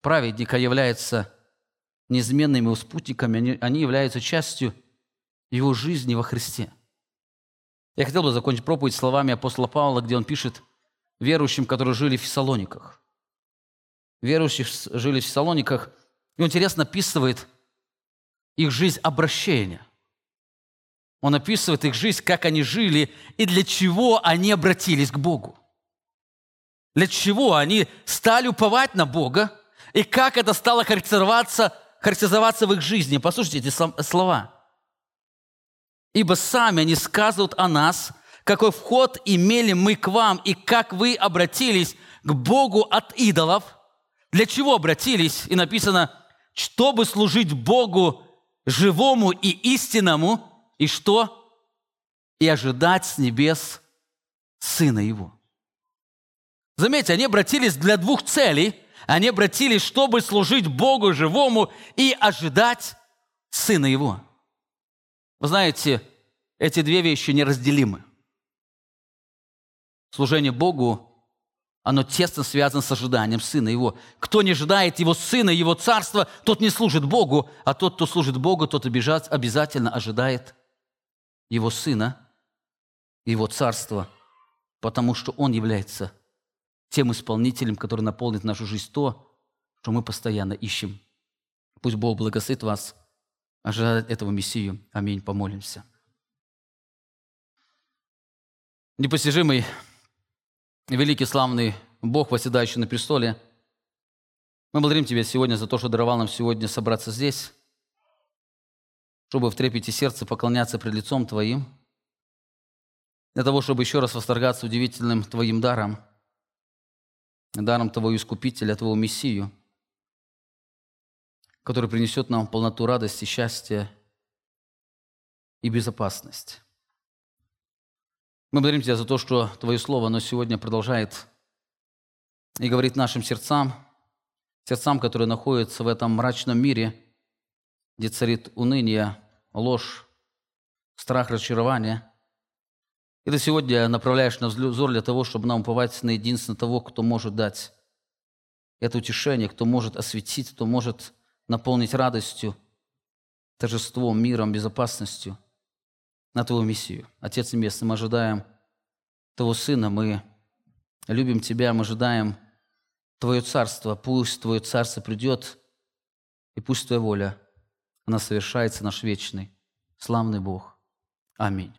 праведника является неизменными его спутниками, они являются частью его жизни во Христе. Я хотел бы закончить проповедь словами апостола Павла, где он пишет верующим, которые жили в Фессалониках. Верующих жили в Фессалониках, и он интересно описывает их жизнь обращения. Он описывает их жизнь, как они жили и для чего они обратились к Богу. Для чего они стали уповать на Бога и как это стало характеризоваться, характеризоваться в их жизни. Послушайте эти слова. «Ибо сами они сказывают о нас, какой вход имели мы к вам, и как вы обратились к Богу от идолов». Для чего обратились? И написано, чтобы служить Богу живому и истинному, и что? И ожидать с небес Сына Его. Заметьте, они обратились для двух целей. Они обратились, чтобы служить Богу живому и ожидать Сына Его. Вы знаете, эти две вещи неразделимы. Служение Богу, оно тесно связано с ожиданием Сына Его. Кто не ожидает Его Сына, Его Царства, тот не служит Богу, а тот, кто служит Богу, тот обязательно ожидает Его Сына, Его Царства, потому что Он является тем исполнителем, который наполнит нашу жизнь то, что мы постоянно ищем. Пусть Бог благословит вас, ожидает этого Мессию. Аминь. Помолимся. Непостижимый, великий, славный Бог, восседающий на престоле, мы благодарим Тебя сегодня за то, что даровал нам сегодня собраться здесь, чтобы в трепете сердца поклоняться пред лицом Твоим, для того, чтобы еще раз восторгаться удивительным Твоим даром – даром того Искупителя, того Мессию, который принесет нам полноту радости, счастья и безопасность. Мы благодарим Тебя за то, что Твое Слово, оно сегодня продолжает и говорит нашим сердцам, сердцам, которые находятся в этом мрачном мире, где царит уныние, ложь, страх, разочарование – и ты сегодня направляешь на взор для того, чтобы нам уповать на единственного того, кто может дать это утешение, кто может осветить, кто может наполнить радостью, торжеством, миром, безопасностью на Твою миссию. Отец Небесный, мы ожидаем Твоего Сына, мы любим Тебя, мы ожидаем Твое Царство. Пусть Твое Царство придет, и пусть Твоя воля, она совершается, наш вечный, славный Бог. Аминь.